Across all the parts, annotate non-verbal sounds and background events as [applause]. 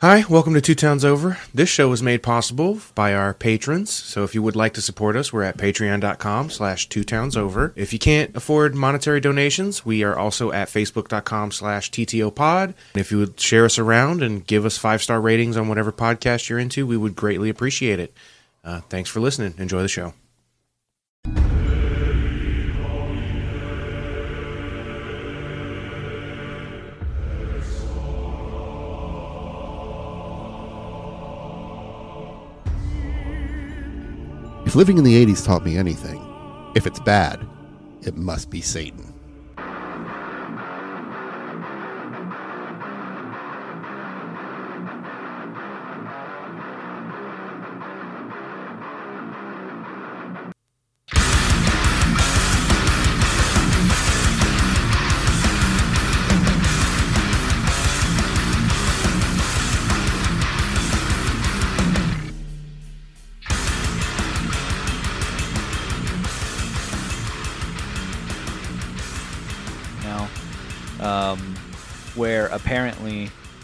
Hi, welcome to Two Towns Over. This show was made possible by our patrons. So if you would like to support us, we're at patreon.com slash two towns over. If you can't afford monetary donations, we are also at facebook.com slash TTO pod. And if you would share us around and give us five star ratings on whatever podcast you're into, we would greatly appreciate it. Uh, thanks for listening. Enjoy the show. If living in the 80s taught me anything, if it's bad, it must be Satan.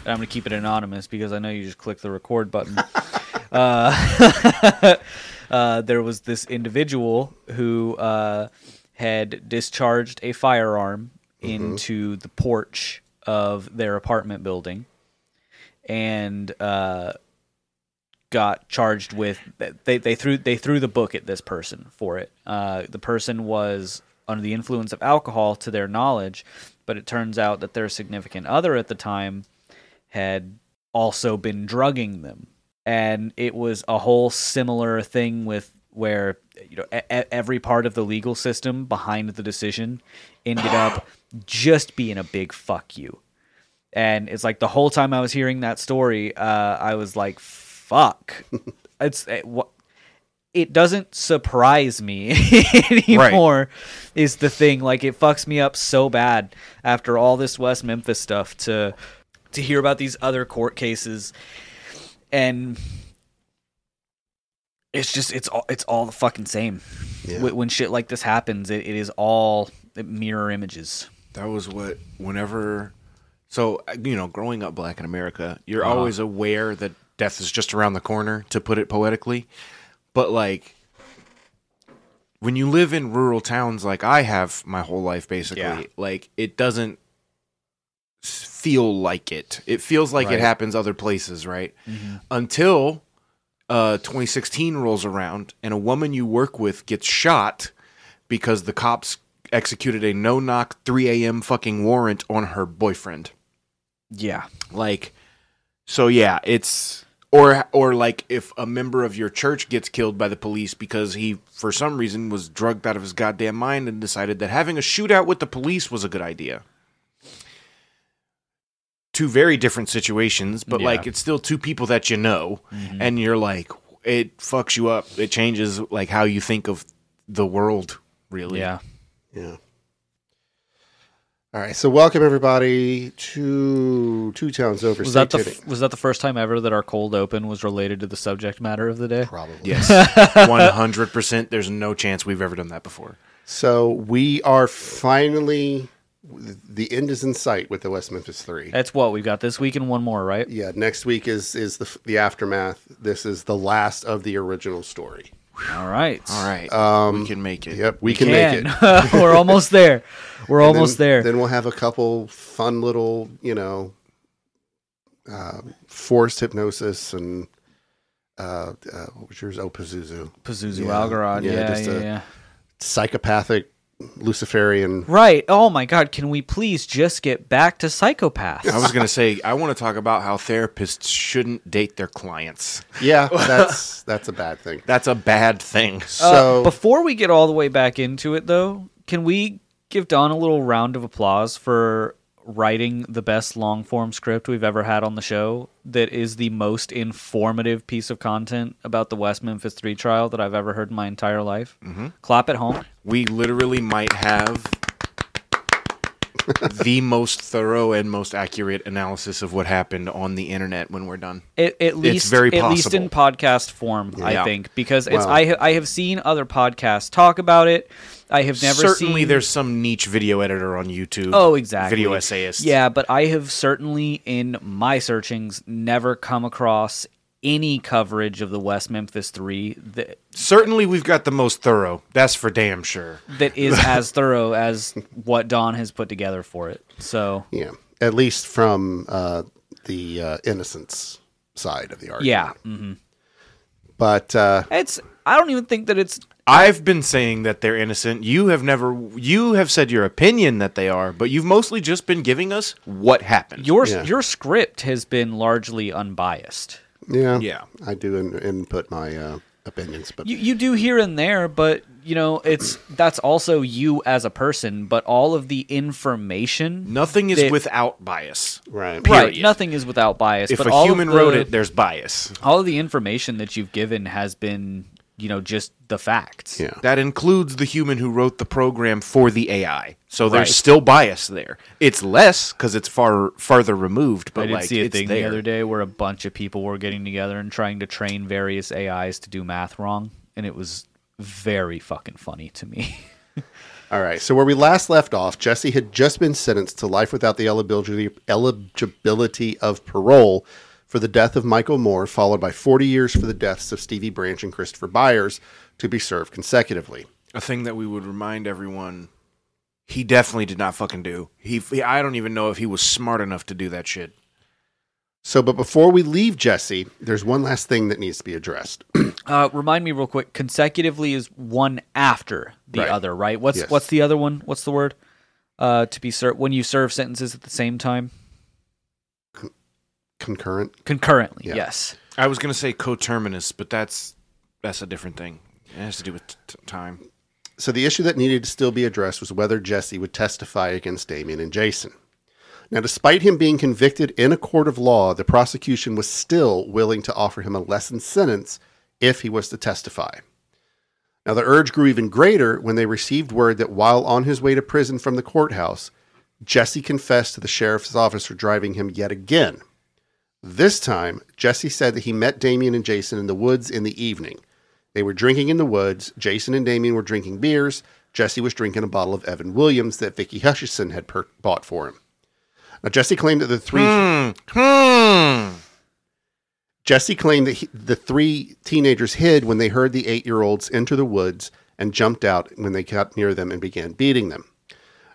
And I'm going to keep it anonymous because I know you just click the record button. [laughs] uh, [laughs] uh, there was this individual who uh, had discharged a firearm into the porch of their apartment building and uh, got charged with they, they threw they threw the book at this person for it. Uh, the person was under the influence of alcohol to their knowledge, but it turns out that their significant other at the time had also been drugging them, and it was a whole similar thing with where you know e- every part of the legal system behind the decision ended up just being a big fuck you and it's like the whole time I was hearing that story, uh, I was like, "Fuck!" [laughs] it's it, wha- it doesn't surprise me [laughs] anymore. Is the thing like it fucks me up so bad after all this West Memphis stuff to to hear about these other court cases, and it's just it's all it's all the fucking same. Yeah. Wh- When shit like this happens, it, it is all mirror images. That was what, whenever, so, you know, growing up black in America, you're Uh-huh. always aware that death is just around the corner, to put it poetically. But, like, when you live in rural towns like I have my whole life, basically, Yeah. like, it doesn't feel like it. It feels like Right. it happens other places, right? Until uh, 2016 rolls around and a woman you work with gets shot because the cops executed a no knock 3 a.m. fucking warrant on her boyfriend. Yeah. Like, so yeah, it's or or like if a member of your church gets killed by the police because he for some reason was drugged out of his goddamn mind and decided that having a shootout with the police was a good idea. Two very different situations, but Yeah. like it's still two people that you know, mm-hmm. and you're like, it fucks you up. It changes like how you think of the world, really. Yeah. Yeah. All right, so welcome everybody to Two Towns Over. Was Stay that the f- was that the first time ever that our cold open was related to the subject matter of the day? Probably. Yes, [laughs] one hundred percent. There's no chance we've ever done that before. So we are finally, the end is in sight with the West Memphis Three. That's what we've got this week and one more, right? Yeah, next week is is the the aftermath. This is the last of the original story. All right. All right, Um, we can make it. Yep, we, can, make it. [laughs] We're almost there. We're And almost then, there. Then we'll have a couple fun little, you know, uh, forced hypnosis and uh, uh, what was yours? Oh, Pazuzu. Pazuzu yeah, Algarad. yeah, Yeah, yeah, just a- yeah. Psychopathic Luciferian. Right. Oh my God. Can we please just get back to psychopaths? I was gonna say I want to talk about how therapists shouldn't date their clients. Yeah, that's that's a bad thing. [laughs] That's a bad thing. Uh, So before we get all the way back into it, though, can we give Don a little round of applause for writing the best long form script we've ever had on the show? That is the most informative piece of content about the West Memphis Three trial that I've ever heard in my entire life. Mm-hmm. Clap at home. We literally might have [laughs] the most thorough and most accurate analysis of what happened on the internet when we're done. At, at least, very at least in podcast form, I think, because it's Wow. I I have seen other podcasts talk about it. I have never Certainly, seen. there's some niche video editor on YouTube. Oh, exactly. Video essayist. Yeah, but I have certainly in my searchings never come across any coverage of the West Memphis Three that Certainly, we've got the most thorough. That's for damn sure. that is [laughs] as thorough as what Don has put together for it. So Yeah, at least from uh, the uh, innocence side of the argument. yeah, Mm-hmm. but uh, it's. I don't even think that it's. I've been saying that they're innocent. You have never. You have said your opinion that they are, but you've mostly just been giving us what happened. Your Yeah. your script has been largely unbiased. Yeah, Yeah. I do in, input my uh, opinions, but You you do here and there, but you know it's that's also you as a person. But all of the information, Nothing is They- without bias. right, right? Nothing is without bias. If but a all human the- wrote it, there's bias. all of the information that you've given has been you know just the facts. yeah, That includes the human who wrote the program for the AI. So there's Right. still bias there. It's less because it's far farther removed, but I did like see a thing there. the other day where a bunch of people were getting together and trying to train various AIs to do math wrong, and it was very fucking funny to me. [laughs] All right. So where we last left off, Jesse had just been sentenced to life without the eligibility, eligibility of parole for the death of Michael Moore, followed by 40 years for the deaths of Stevie Branch and Christopher Byers to be served consecutively. a thing that we would remind everyone he definitely did not fucking do. He, he I don't even know if he was smart enough to do that shit. So, but before we leave Jesse, there's one last thing that needs to be addressed. [clears throat] Uh, remind me real quick. Consecutively is one after the Right. other, right? What's Yes. what's the other one? What's the word? Uh, to be served when you serve sentences at the same time, Concurrent. concurrently. Yeah. Yes. I was gonna say coterminous, but that's that's a different thing. It has to do with t- time. So the issue that needed to still be addressed was whether Jesse would testify against Damien and Jason. Now, despite him being convicted in a court of law, the prosecution was still willing to offer him a lessened sentence if he was to testify. Now, the urge grew even greater when they received word that while on his way to prison from the courthouse, Jesse confessed to the sheriff's officer driving him yet again. This time, Jesse said that he met Damien and Jason in the woods in the evening. They were drinking in the woods. Jason and Damien were drinking beers. Jesse was drinking a bottle of Evan Williams that Vicky Hutcheson had per- bought for him. Now, Jesse claimed that the three. Hmm. Jesse claimed that he, the three teenagers hid when they heard the eight-year-olds enter the woods and jumped out when they got near them and began beating them.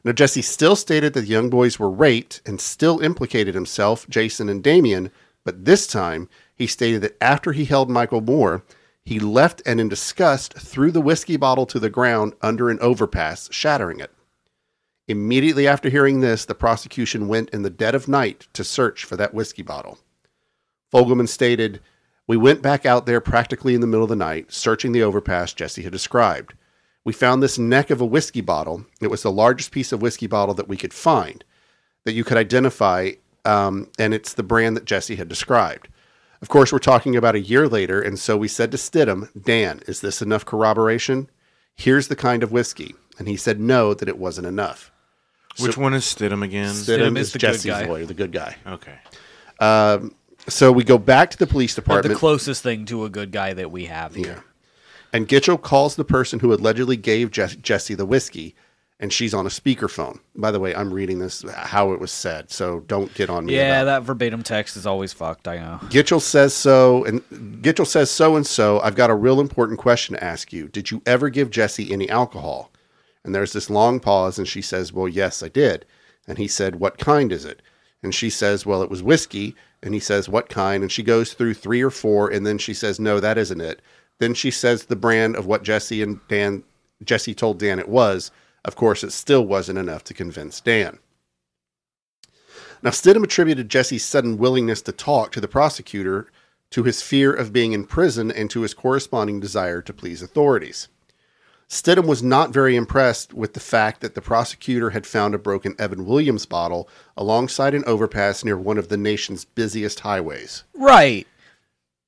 Now, Jesse still stated that the young boys were raped and still implicated himself, Jason, and Damien, but this time he stated that after he held Michael Moore, he left and in disgust threw the whiskey bottle to the ground under an overpass, shattering it. Immediately after hearing this, the prosecution went in the dead of night to search for that whiskey bottle. Fogleman stated, We went back out there practically in the middle of the night, searching the overpass Jesse had described. We found this neck of a whiskey bottle. It was the largest piece of whiskey bottle that we could find, that you could identify, um, and it's the brand that Jesse had described. Of course, we're talking about a year later, and so we said to Stidham, Dan, is this enough corroboration? Here's the kind of whiskey. And he said no, that it wasn't enough. Which one is Stidham again? Stidham, is is, the good Jesse's guy. lawyer, the good guy. Okay. Um, so we go back to the police department the closest thing to a good guy that we have here. And Gitchell calls the person who allegedly gave Jess- Jesse the whiskey, and she's on a speakerphone. By the way, I'm reading this how it was said, so don't get on me. Yeah, that verbatim text is always fucked. I know. Gitchell says so, and Gitchell says so and so. I've got a real important question to ask you. Did you ever give Jesse any alcohol? And there's this long pause, and she says, Well, yes, I did. And he said, What kind is it? And she says, Well, it was whiskey. And he says, What kind? And she goes through three or four, and then she says, No, that isn't it. Then she says the brand of what Jesse and Dan Jesse told Dan it was. Of course, it still wasn't enough to convince Dan. Now, Stidham attributed Jesse's sudden willingness to talk to the prosecutor to his fear of being in prison and to his corresponding desire to please authorities. Stidham was not very impressed with the fact that the prosecutor had found a broken Evan Williams bottle alongside an overpass near one of the nation's busiest highways. Right.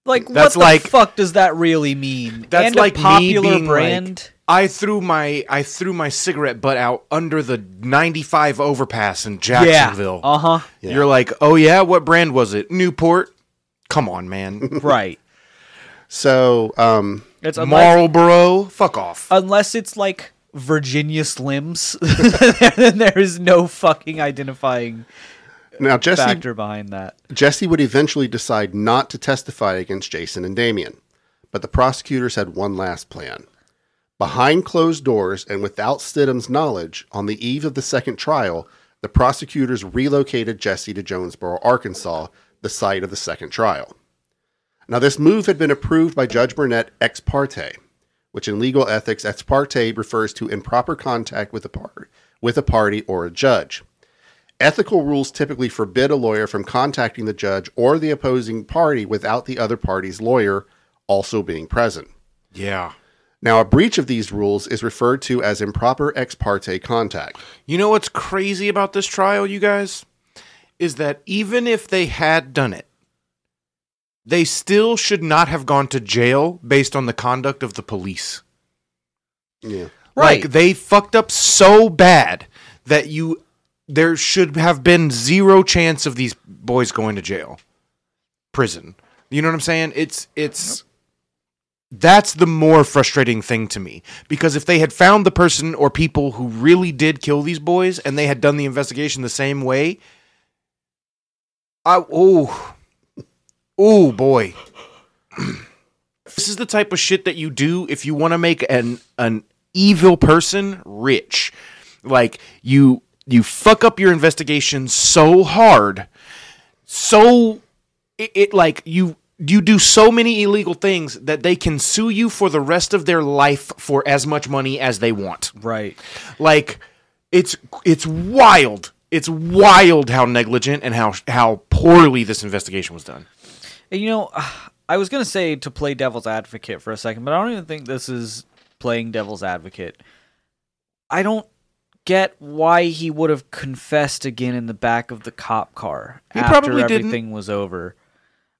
Like That's what like- the fuck does that really mean? That's and like a me popular being brand. like, I threw my I threw my cigarette butt out under the 95 overpass in Jacksonville. Uh huh. You're like, "Oh yeah, what brand was it? Newport." Come on, man. [laughs] Right. So, um, It's unless, Marlboro, fuck off. unless it's like Virginia Slims, [laughs] then there is no fucking identifying now Jesse factor behind that. Jesse would eventually decide not to testify against Jason and Damien, but the prosecutors had one last plan. Behind closed doors and without Stidham's knowledge, on the eve of the second trial, the prosecutors relocated Jesse to Jonesboro, Arkansas, the site of the second trial. Now, this move had been approved by Judge Burnett ex parte, which in legal ethics, ex parte refers to improper contact with a, par- with a party or a judge. Ethical rules typically forbid a lawyer from contacting the judge or the opposing party without the other party's lawyer also being present. Yeah. Now, a breach of these rules is referred to as improper ex parte contact. You know what's crazy about this trial, you guys? Is that even if they had done it, they still should not have gone to jail based on the conduct of the police. Yeah. Right. Like they fucked up so bad that you there should have been zero chance of these boys going to jail. Prison. You know what I'm saying? It's it's that's the more frustrating thing to me because if they had found the person or people who really did kill these boys and they had done the investigation the same way I oh oh boy [clears throat] this is the type of shit that you do if you want to make an an evil person rich like you you fuck up your investigation so hard so it, it like you you do so many illegal things that they can sue you for the rest of their life for as much money as they want Right. like it's it's wild it's wild how negligent and how how poorly this investigation was done And, you know, I was gonna say to play devil's advocate for a second, but I don't even think this is playing devil's advocate. I don't get why he would have confessed again in the back of the cop car He after probably didn't. everything was over.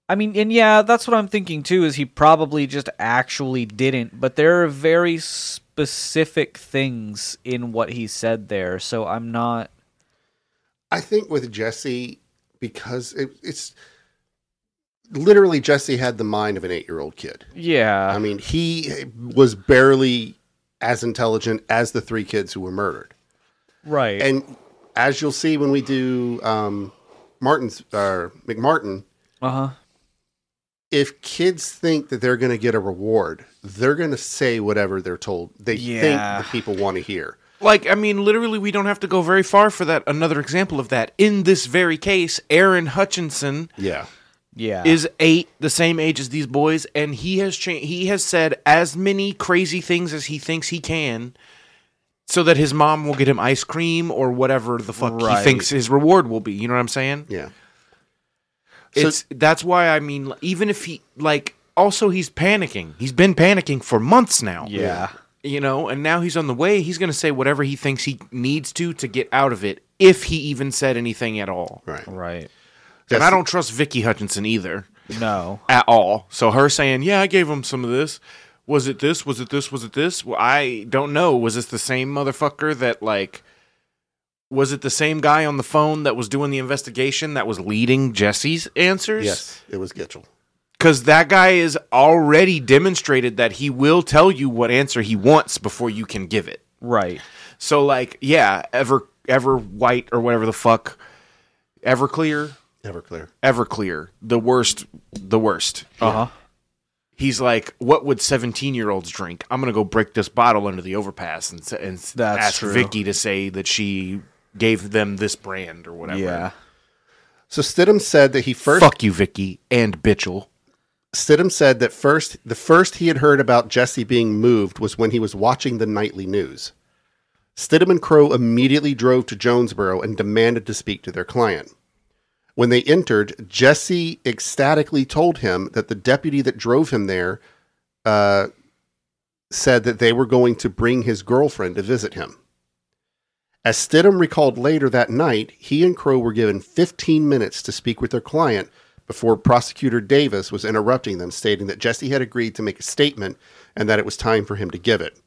I mean, and yeah, that's what I'm thinking too. Is he probably just actually didn't? But there are very specific things in what he said there, so I'm not. I think with Jesse, because it, it's literally Jesse had the mind of an eight year old kid. Yeah, I mean, he was barely as intelligent as the three kids who were murdered. Right. And as you'll see when we do um, Martin's uh, McMartin, uh huh. if kids think that they're going to get a reward, they're going to say whatever they're told. They Yeah. think the people want to hear. Like, I mean, literally, we don't have to go very far for that. Another example of that. In this very case, Aaron Hutchinson Yeah. Yeah. is eight, the same age as these boys, and he has changed. He has said as many crazy things as he thinks he can, so that his mom will get him ice cream or whatever the fuck Right. he thinks his reward will be. You know what I'm saying? Yeah. So- It's that's why I mean, even if he like, also he's panicking. He's been panicking for months now. yeah. you know, and now he's on the way. He's going to say whatever he thinks he needs to to get out of it, if he even said anything at all. Right. Right. And I don't trust Vicky Hutchinson either No. at all. So her saying, "Yeah, I gave him some of this." Was it this? Was it this? Was it this? Well, I don't know. Was this the same motherfucker that like? Was it the same guy on the phone that was doing the investigation that was leading Jesse's answers? Yes, it was Gitchell. Because that guy is already demonstrated that he will tell you what answer he wants before you can give it. Right. So like, yeah, ever ever white or whatever the fuck, Everclear, Everclear. Everclear, the worst, the worst. Uh huh. He's like, what would seventeen year olds drink? I'm gonna go break this bottle under the overpass and and That's ask true. Vicky to say that she gave them this brand or whatever. Yeah. So Stidham said that he first Fuck you, Vicky and Bitchel. Stidham said that first the first he had heard about Jesse being moved was when he was watching the nightly news. Stidham and Crow immediately drove to Jonesboro and demanded to speak to their client. When they entered, Jesse ecstatically told him that the deputy that drove him there uh, said that they were going to bring his girlfriend to visit him. As Stidham recalled later that night, he and Crow were given 15 minutes to speak with their client before prosecutor Davis was interrupting them, stating that Jesse had agreed to make a statement and that it was time for him to give it.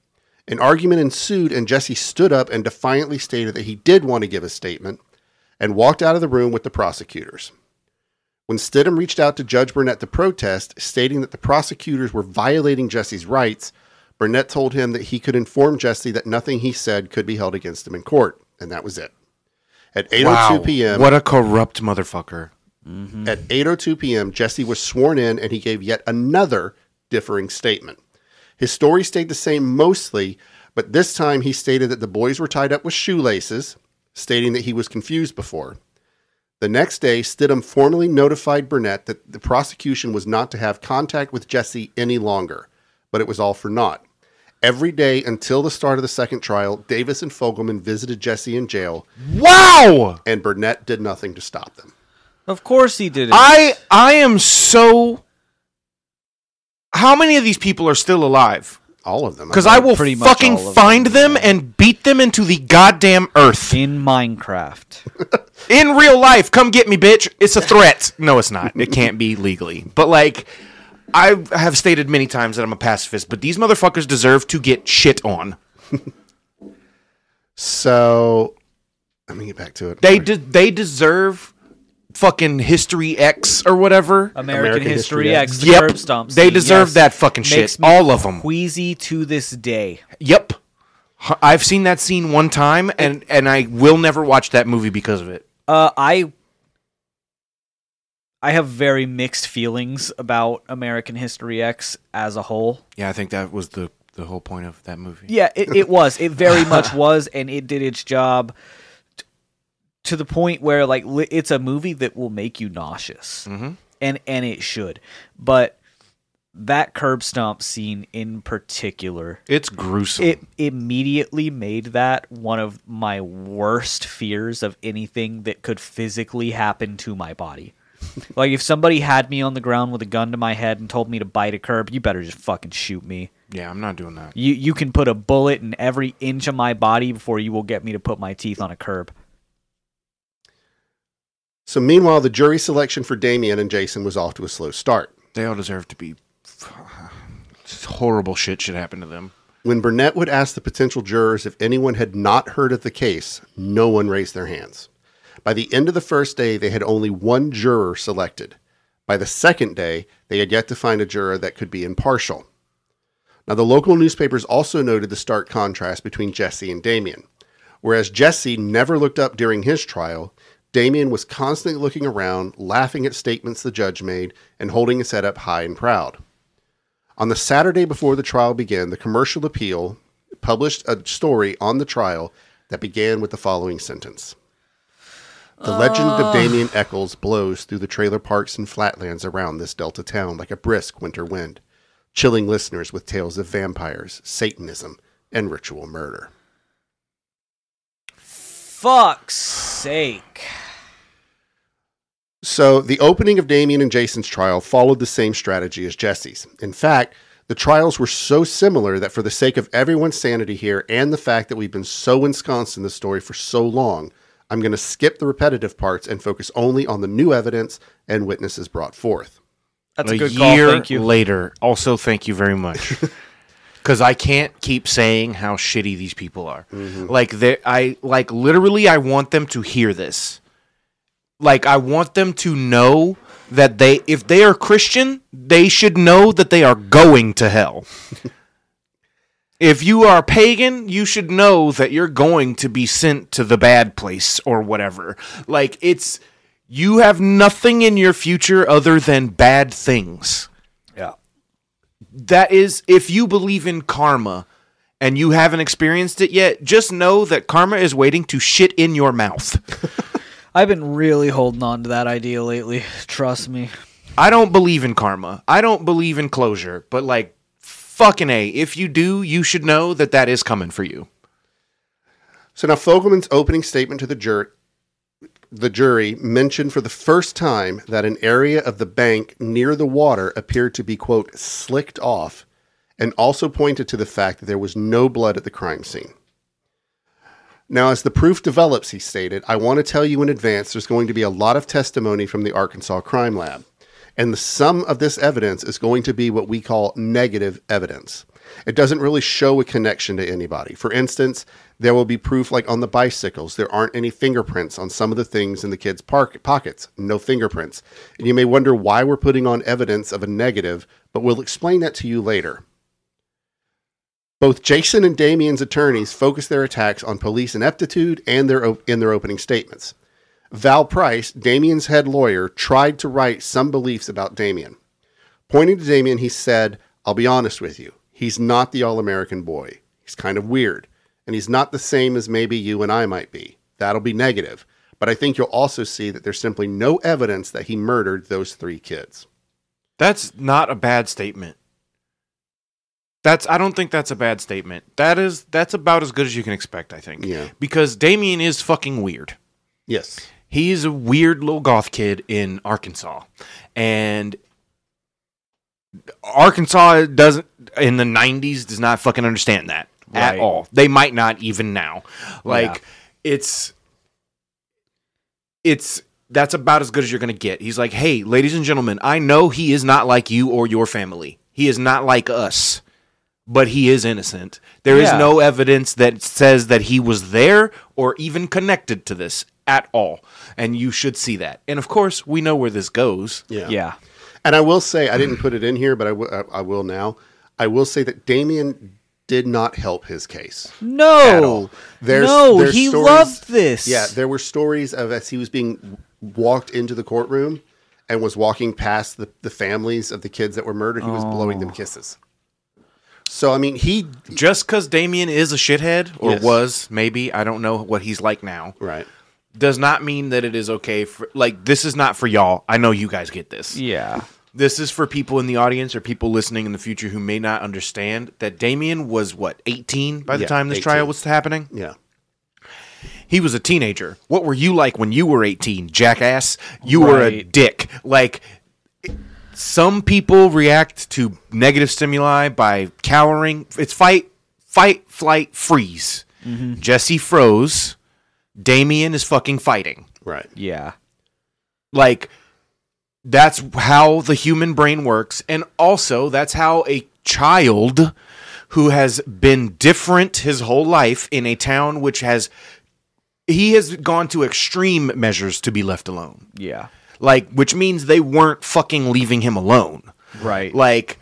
An argument ensued, and Jesse stood up and defiantly stated that he did want to give a statement and walked out of the room with the prosecutors. When Stidham reached out to Judge Burnett to protest, stating that the prosecutors were violating Jesse's rights, Burnett told him that he could inform Jesse that nothing he said could be held against him in court, and that was it. At 8:02 Wow. p.m. What a corrupt motherfucker. Mm-hmm. At 8:02 p.m., Jesse was sworn in and he gave yet another differing statement. His story stayed the same mostly, but this time he stated that the boys were tied up with shoelaces, stating that he was confused before. The next day, Stidham formally notified Burnett that the prosecution was not to have contact with Jesse any longer, but it was all for naught. Every day until the start of the second trial, Davis and Fogleman visited Jesse in jail, Wow! and Burnett did nothing to stop them. Of course he did it. I I am so How many of these people are still alive? All of them. Cuz I will Pretty much fucking all find them, them and beat them into the goddamn earth. in Minecraft. [laughs] In real life, come get me, bitch. It's a threat. No, it's not. It can't be legally. But like I have stated many times that I'm a pacifist, but these motherfuckers deserve to get shit on. [laughs] So let me get back to it. They de- they deserve fucking History X or whatever. American, American History History X, the Yep. curb stomp. They deserve yes. that fucking Makes shit. me All them. Queasy to this day. Yep. I've seen that scene one time and and I will never watch that movie because of it. Uh, I I have very mixed feelings about American History X as a whole. Yeah, I think that was the the whole point of that movie. Yeah, it, it was. It very [laughs] much was, and it did its job t- to the point where, like, li- it's a movie that will make you nauseous, Mm-hmm. and and it should. But that curb stomp scene in particular, It's gruesome. it immediately made that one of my worst fears of anything that could physically happen to my body. [laughs] like if somebody had me on the ground with a gun to my head and told me to bite a curb, you better just fucking shoot me. yeah, I'm not doing that. You you can put a bullet in every inch of my body before you will get me to put my teeth on a curb. So meanwhile, the jury selection for Damien and Jason was off to a slow start. They all deserve to be [sighs] horrible shit should happen to them. When Burnett would ask the potential jurors if anyone had not heard of the case, no one raised their hands. By the end of the first day, they had only one juror selected. By the second day, they had yet to find a juror that could be impartial. Now, the local newspapers also noted the stark contrast between Jesse and Damien. Whereas Jesse never looked up during his trial, Damien was constantly looking around, laughing at statements the judge made, and holding his head up high and proud. On the Saturday before the trial began, the Commercial Appeal published a story on the trial that began with the following sentence. The legend of Damien Echols blows through the trailer parks and flatlands around this Delta town like a brisk winter wind, chilling listeners with tales of vampires, Satanism, and ritual murder. Fuck's sake. So, the opening of Damien and Jason's trial followed the same strategy as Jesse's. In fact, the trials were so similar that, for the sake of everyone's sanity here and the fact that we've been so ensconced in the story for so long, I'm going to skip the repetitive parts and focus only on the new evidence and witnesses brought forth. That's a, a good year call. Thank you. later. Also, thank you very much. [laughs] Because I can't keep saying how shitty these people are. Mm-hmm. Like they, I like literally, I want them to hear this. Like I want them to know that they, if they are Christian, they should know that they are going to hell. [laughs] if you are pagan, you should know that you're going to be sent to the bad place or whatever. Like it's you have nothing in your future other than bad things. Yeah. That is if you believe in karma and you haven't experienced it yet, just know that karma is waiting to shit in your mouth. [laughs] I've been really holding on to that idea lately. [laughs] Trust me. I don't believe in karma. I don't believe in closure, but like fucking A, if you do, you should know that that is coming for you. So now Fogleman's opening statement to the jury, the jury mentioned for the first time that an area of the bank near the water appeared to be quote slicked off, and also pointed to the fact that there was no blood at the crime scene. Now, as the proof develops, he stated, I want to tell you in advance there's going to be a lot of testimony from the Arkansas Crime Lab. And the sum of this evidence is going to be what we call negative evidence. It doesn't really show a connection to anybody. For instance, there will be proof like on the bicycles, there aren't any fingerprints on some of the things in the kids' park- pockets. No fingerprints. And you may wonder why we're putting on evidence of a negative, but we'll explain that to you later. Both Jason and Damien's attorneys focus their attacks on police ineptitude and their op- in their opening statements. Val Price, Damien's head lawyer, tried to write some beliefs about Damien. Pointing to Damien, he said, I'll be honest with you. He's not the all American boy. He's kind of weird. And he's not the same as maybe you and I might be. That'll be negative. But I think you'll also see that there's simply no evidence that he murdered those three kids. That's not a bad statement. That's I don't think that's a bad statement. That is that's about as good as you can expect, I think. Yeah. Because Damien is fucking weird. Yes. He's a weird little goth kid in Arkansas. And Arkansas doesn't in the 90s does not fucking understand that at all. They might not even now. Like Yeah. it's it's that's about as good as you're going to get. He's like, "Hey, ladies and gentlemen, I know he is not like you or your family. He is not like us." But he is innocent. There is Yeah. no evidence that says that he was there or even connected to this at all. And you should see that. And of course, we know where this goes. Yeah. Yeah. And I will say, I didn't put it in here, but I wi- I- uh, I will now. I will say that Damien did not help his case. At No. all. There's- no, there's he stories- loved this. Yeah, there were stories of as he was being walked into the courtroom and was walking past the, the families of the kids that were murdered, he was blowing Oh. them kisses. So, I mean, he, Just because Damien is a shithead, or Yes. was, maybe, I don't know what he's like now, right. does not mean that it is okay for, like, this is not for y'all. I know you guys get this. Yeah. This is for people in the audience or people listening in the future who may not understand that Damien was, what, 18 by the Yeah, time this 18. trial was happening? Yeah. He was a teenager. What were you like when you were 18, jackass? You were a dick. Like, some people react to negative stimuli by cowering. It's fight, fight, flight, freeze. Mm-hmm. Jesse froze. Damien is fucking fighting. Right. Yeah. Like, that's how the human brain works. And also, that's how a child who has been different his whole life in a town which has. He has gone to extreme measures to be left alone. Yeah. Like, which means they weren't fucking leaving him alone. Right. Like,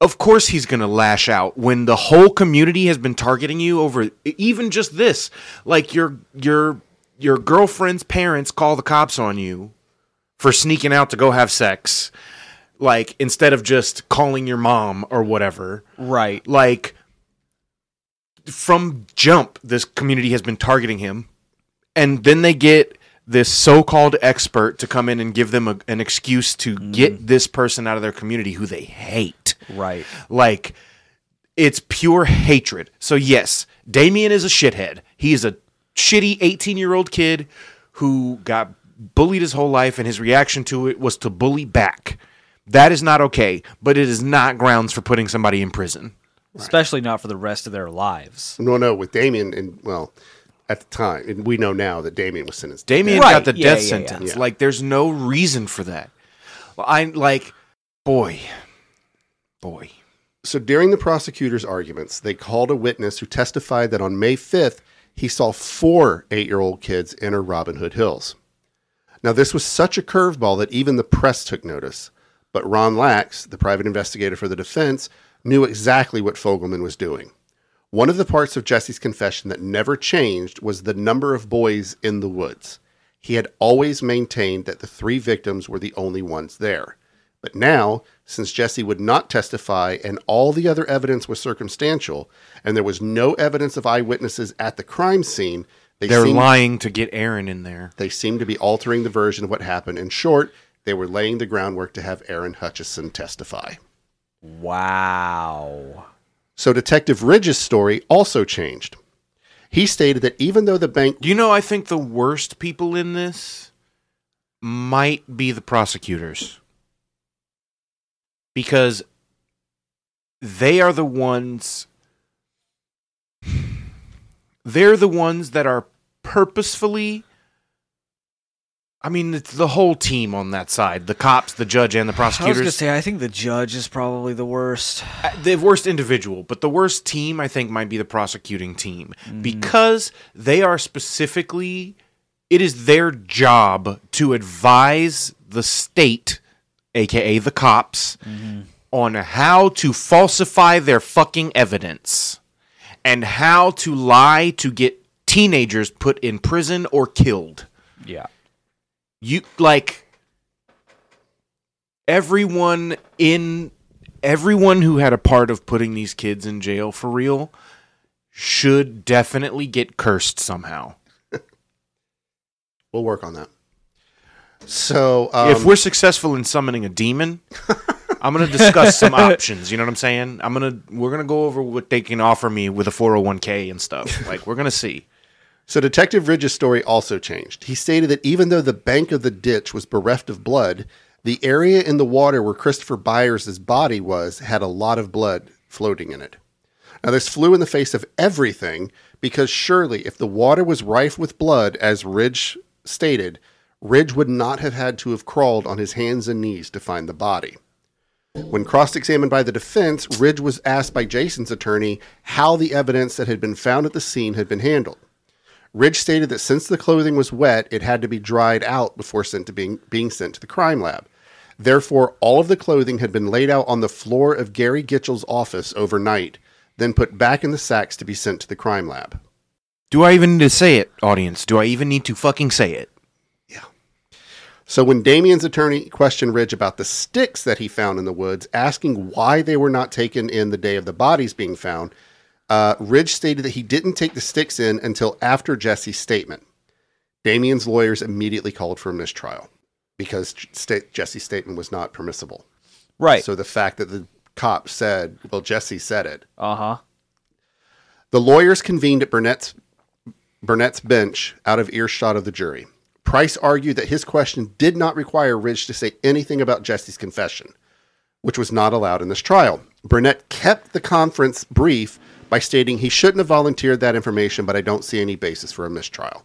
of course he's gonna lash out when the whole community has been targeting you over even just this. Like your your your girlfriend's parents call the cops on you for sneaking out to go have sex. Like instead of just calling your mom or whatever. right. Like from jump, this community has been targeting him, and then they get this so-called expert to come in and give them a, an excuse to get mm. this person out of their community who they hate. Right. Like it's pure hatred. So yes, Damien is a shithead. He is a shitty 18-year-old kid who got bullied his whole life and his reaction to it was to bully back. That is not okay, but it is not grounds for putting somebody in prison. Especially not for the rest of their lives. No, no, with Damien, and well, at the time, and we know now that Damien was sentenced. Damien Right, got the yeah, death yeah, yeah. sentence. Yeah. Like there's no reason for that. I like boy. Boy. So during the prosecutor's arguments, they called a witness who testified that on May 5th, he saw four eight year old kids enter Robin Hood Hills. Now, this was such a curveball that even the press took notice. But Ron Lax, the private investigator for the defense, knew exactly what Fogleman was doing. One of the parts of Jesse's confession that never changed was the number of boys in the woods. He had always maintained that the three victims were the only ones there. But now, since Jesse would not testify and all the other evidence was circumstantial, and there was no evidence of eyewitnesses at the crime scene, they They're seemed, lying to get Aaron in there. they seemed to be altering the version of what happened. In short, they were laying the groundwork to have Aaron Hutcheson testify. Wow. So Detective Ridge's story also changed. He stated that even though the bank you know I think the worst people in this might be the prosecutors. Because they are the ones they're the ones that are purposefully I mean, it's the whole team on that side the cops, the judge, and the prosecutors. I was gonna say I think the judge is probably the worst. Uh, the worst individual, but the worst team, I think, might be the prosecuting team because they are specifically, it is their job to advise the state, aka the cops, on how to falsify their fucking evidence and how to lie to get teenagers put in prison or killed Yeah. You like everyone in everyone who had a part of putting these kids in jail for real should definitely get cursed somehow. We'll work on that. So, um, if we're successful in summoning a demon, [laughs] I'm going to discuss some options, you know what I'm saying? I'm going to we're going to go over what they can offer me with a 401k and stuff. Like we're going to see. So Detective Ridge's story also changed. He stated that even though the bank of the ditch was bereft of blood, the area in the water where Christopher Byers' body was had a lot of blood floating in it. Now this flew in the face of everything because surely if the water was rife with blood, as Ridge stated, Ridge would not have had to have crawled on his hands and knees to find the body. When cross examined by the defense, Ridge was asked by Jason's attorney how the evidence that had been found at the scene had been handled. Ridge stated that since the clothing was wet, it had to be dried out before sent to being, being sent to the crime lab. Therefore, all of the clothing had been laid out on the floor of Gary Gitchell's office overnight, then put back in the sacks to be sent to the crime lab. Do I even need to say it, audience? Do I even need to fucking say it? Yeah. So when Damien's attorney questioned Ridge about the sticks that he found in the woods, asking why they were not taken in the day of the bodies being found, uh, Ridge stated that he didn't take the sticks in until after Jesse's statement. Damien's lawyers immediately called for a mistrial because Jesse's statement was not permissible. Right. So the fact that the cop said, well, Jesse said it. uh huh. The lawyers convened at Burnett's, Burnett's bench out of earshot of the jury. Price argued that his question did not require Ridge to say anything about Jesse's confession, which was not allowed in this trial. Burnett kept the conference brief by stating he shouldn't have volunteered that information, but I don't see any basis for a mistrial.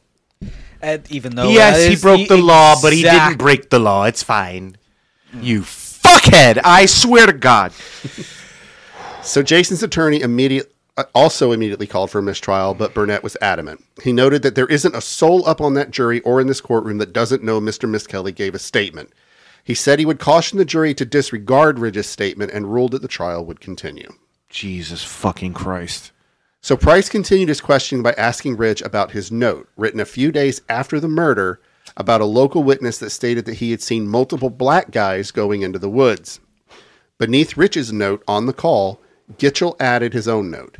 And even though yes, he broke the law, but he didn't break the law. It's fine. You fuckhead! I swear to God. [laughs] So Jason's attorney immediate, uh, also immediately called for a mistrial, but Burnett was adamant. He noted that there isn't a soul up on that jury or in this courtroom that doesn't know Mr. Misskelley gave a statement. He said he would caution the jury to disregard Ridge's statement and ruled that the trial would continue. Jesus fucking Christ. So Price continued his questioning by asking Ridge about his note, written a few days after the murder, about a local witness that stated that he had seen multiple black guys going into the woods. Beneath Ridge's note on the call, Gitchell added his own note.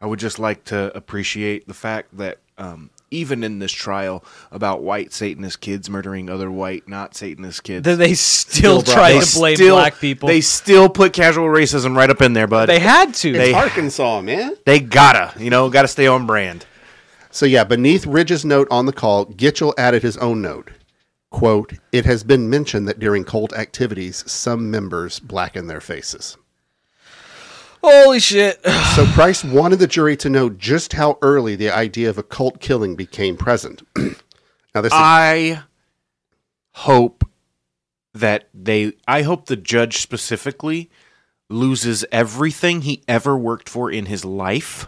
I would just like to appreciate the fact that um, even in this trial about white Satanist kids murdering other white not Satanist kids, Then they still, Still try to blame still- black people. They still put casual racism right up in there, bud. They had to. It's They- Arkansas, man. They gotta, you know, gotta stay on brand. So yeah, beneath Ridge's note on the call, Gitchell added his own note. Quote, it has been mentioned that during cult activities, some members blacken their faces. Holy shit. [sighs] So Price wanted the jury to know just how early the idea of a cult killing became present. [clears throat] now this is, I hope that they I hope the judge specifically loses everything he ever worked for in his life.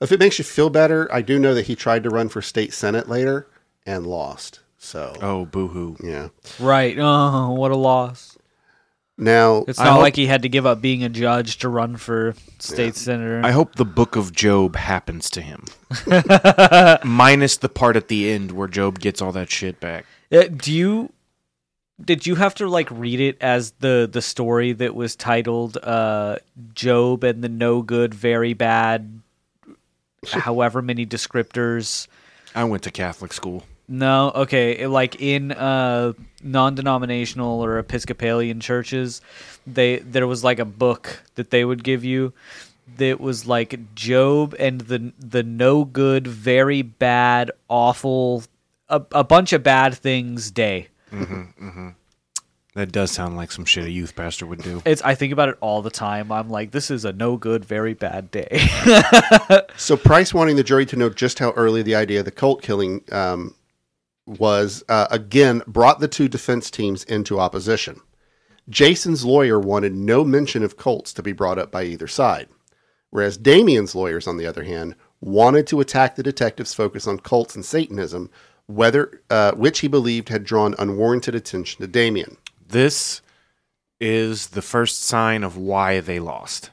if it makes you feel better, I do know that he tried to run for state senate later and lost. So Oh, boo-hoo. yeah. Right. Oh, what a loss. Now It's I not hope- like he had to give up being a judge to run for state senator. I hope the book of Job happens to him. [laughs] Minus the part at the end where Job gets all that shit back. Uh, do you did you have to like read it as the the story that was titled uh Job and the no good very bad however many descriptors I went to Catholic school. No okay like in uh non-denominational or episcopalian churches they there was like a book that they would give you that was like Job and the the no good very bad awful a, a bunch of bad things day That does sound like some shit a youth pastor would do. It's I think about it all the time. I'm like, this is a no good, very bad day. [laughs] So Price wanting the jury to know just how early the idea of the cult killing um, was uh, again brought the two defense teams into opposition. Jason's lawyer wanted no mention of cults to be brought up by either side, whereas Damien's lawyers, on the other hand, wanted to attack the detectives' focus on cults and Satanism, whether uh, which he believed had drawn unwarranted attention to Damien. This is the first sign of why they lost.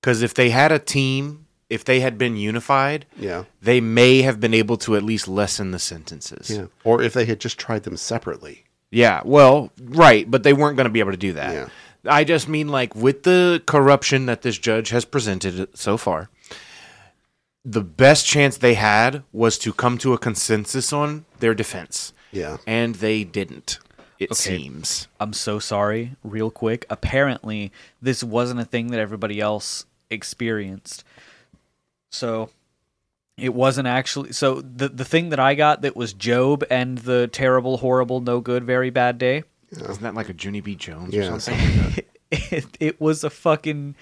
Because if they had a team, if they had been unified, Yeah. they may have been able to at least lessen the sentences. Yeah. Or if they had just tried them separately. Yeah, well, right, but they weren't going to be able to do that. Yeah. I just mean like with the corruption that this judge has presented so far, the best chance they had was to come to a consensus on their defense, Yeah. and they didn't. It Okay. seems. I'm so sorry, real quick. Apparently, this wasn't a thing that everybody else experienced. So it wasn't actually so the the thing that I got that was Job and the terrible, horrible, no good, very bad day. Isn't that like a Junie B. Jones Yeah. or something? [laughs] It, it was a fucking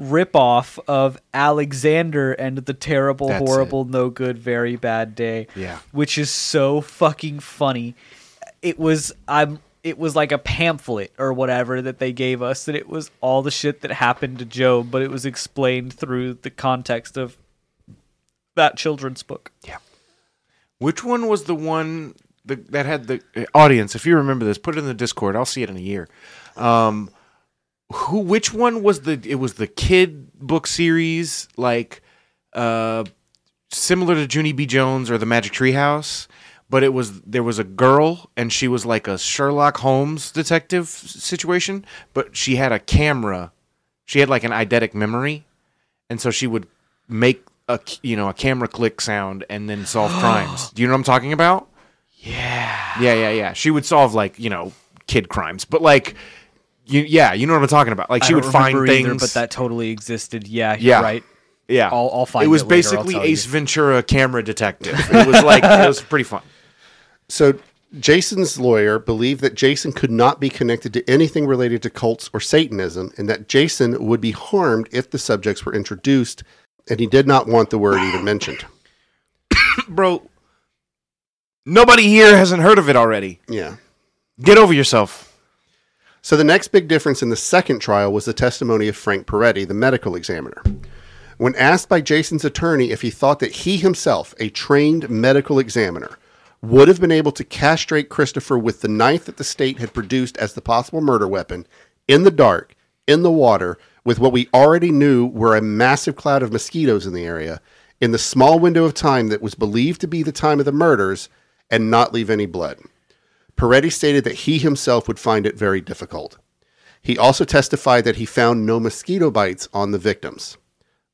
ripoff of Alexander and the terrible, That's horrible, no good, very bad day. Yeah. which is so fucking funny. It was I'm. It was like a pamphlet or whatever that they gave us that it was all the shit that happened to Job, but it was explained through the context of that children's book. Yeah. Which one was the one the, that had the uh, audience? If you remember this, put it in the Discord. I'll see it in a year. Um, who? Which one was the? It was the kid book series, like uh, similar to Junie B. Jones or the Magic Tree House, but it was there was a girl and she was like a Sherlock Holmes detective situation, but she had a camera. She had like an eidetic memory, and so she would make a c- you know a camera click sound and then solve [gasps] crimes. Do you know what I'm talking about? Yeah. Yeah, yeah, yeah. She would solve like you know kid crimes, but like you yeah, you know what I'm talking about. Like she would find remember things. but that totally existed. Yeah, you're Yeah. right. yeah, I'll- I'll find It was it later, I'll basically tell you. Ace Ventura camera detective. It was like it was [laughs] pretty fun. So Jason's lawyer believed that Jason could not be connected to anything related to cults or Satanism, and that Jason would be harmed if the subjects were introduced, and he did not want the word even mentioned. [coughs] Bro, nobody here hasn't heard of it already. Yeah. Get over yourself. So the next big difference in the second trial was the testimony of Frank Peretti, the medical examiner. When asked by Jason's attorney if he thought that he himself, a trained medical examiner, would have been able to castrate Christopher with the knife that the state had produced as the possible murder weapon in the dark, in the water, with what we already knew were a massive cloud of mosquitoes in the area, in the small window of time that was believed to be the time of the murders, and not leave any blood. Peretti stated that he himself would find it very difficult. He also testified that he found no mosquito bites on the victims.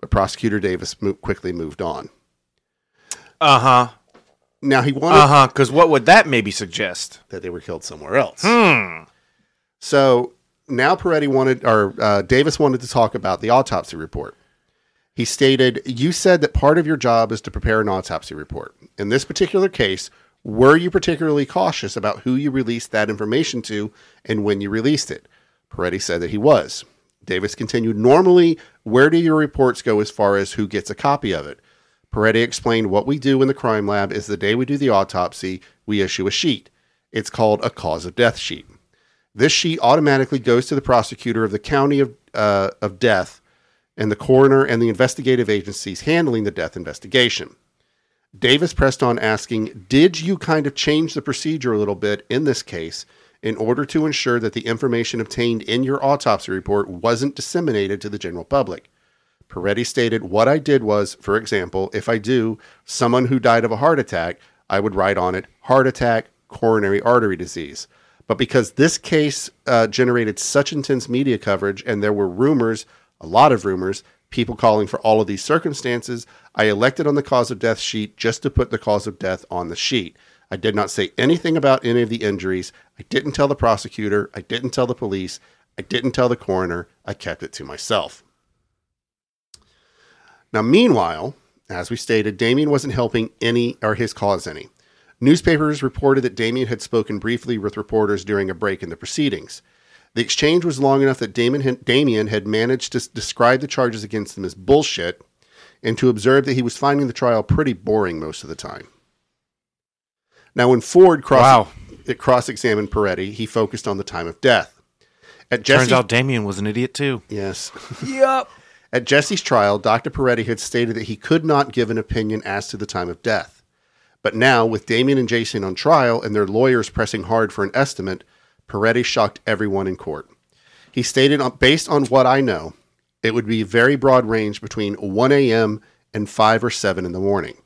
But prosecutor Davis mo- quickly moved on. Uh huh. Now he wanted Uh huh. Because what would that maybe suggest? that they were killed somewhere else. Hmm. So now Peretti wanted, or uh, Davis wanted to talk about the autopsy report. He stated, You said that part of your job is to prepare an autopsy report. In this particular case, were you particularly cautious about who you released that information to and when you released it? Peretti said that he was. Davis continued, Normally, where do your reports go as far as who gets a copy of it? Peretti explained what we do in the crime lab is the day we do the autopsy, we issue a sheet. It's called a cause of death sheet. This sheet automatically goes to the prosecutor of the county of, uh, of death and the coroner and the investigative agencies handling the death investigation. Davis pressed on asking, Did you kind of change the procedure a little bit in this case in order to ensure that the information obtained in your autopsy report wasn't disseminated to the general public? Peretti stated, What I did was, for example, if I do someone who died of a heart attack, I would write on it heart attack, coronary artery disease. But because this case uh, generated such intense media coverage and there were rumors, a lot of rumors, people calling for all of these circumstances, I elected on the cause of death sheet just to put the cause of death on the sheet. I did not say anything about any of the injuries. I didn't tell the prosecutor. I didn't tell the police. I didn't tell the coroner. I kept it to myself. Now, meanwhile, as we stated, Damien wasn't helping any or his cause any. Newspapers reported that Damien had spoken briefly with reporters during a break in the proceedings. The exchange was long enough that Damien had, Damien had managed to describe the charges against him as bullshit and to observe that he was finding the trial pretty boring most of the time. Now, when Ford cross, Wow. it cross-examined Peretti, he focused on the time of death. At Jesse, Turns out Damien was an idiot too. yes. [laughs] Yep. At Jesse's trial, Dr. Peretti had stated that he could not give an opinion as to the time of death. But now, with Damien and Jason on trial and their lawyers pressing hard for an estimate, Peretti shocked everyone in court. He stated, "Uh, based on what I know, it would be a very broad range between 1 a.m. and 5 or 7 in the morning.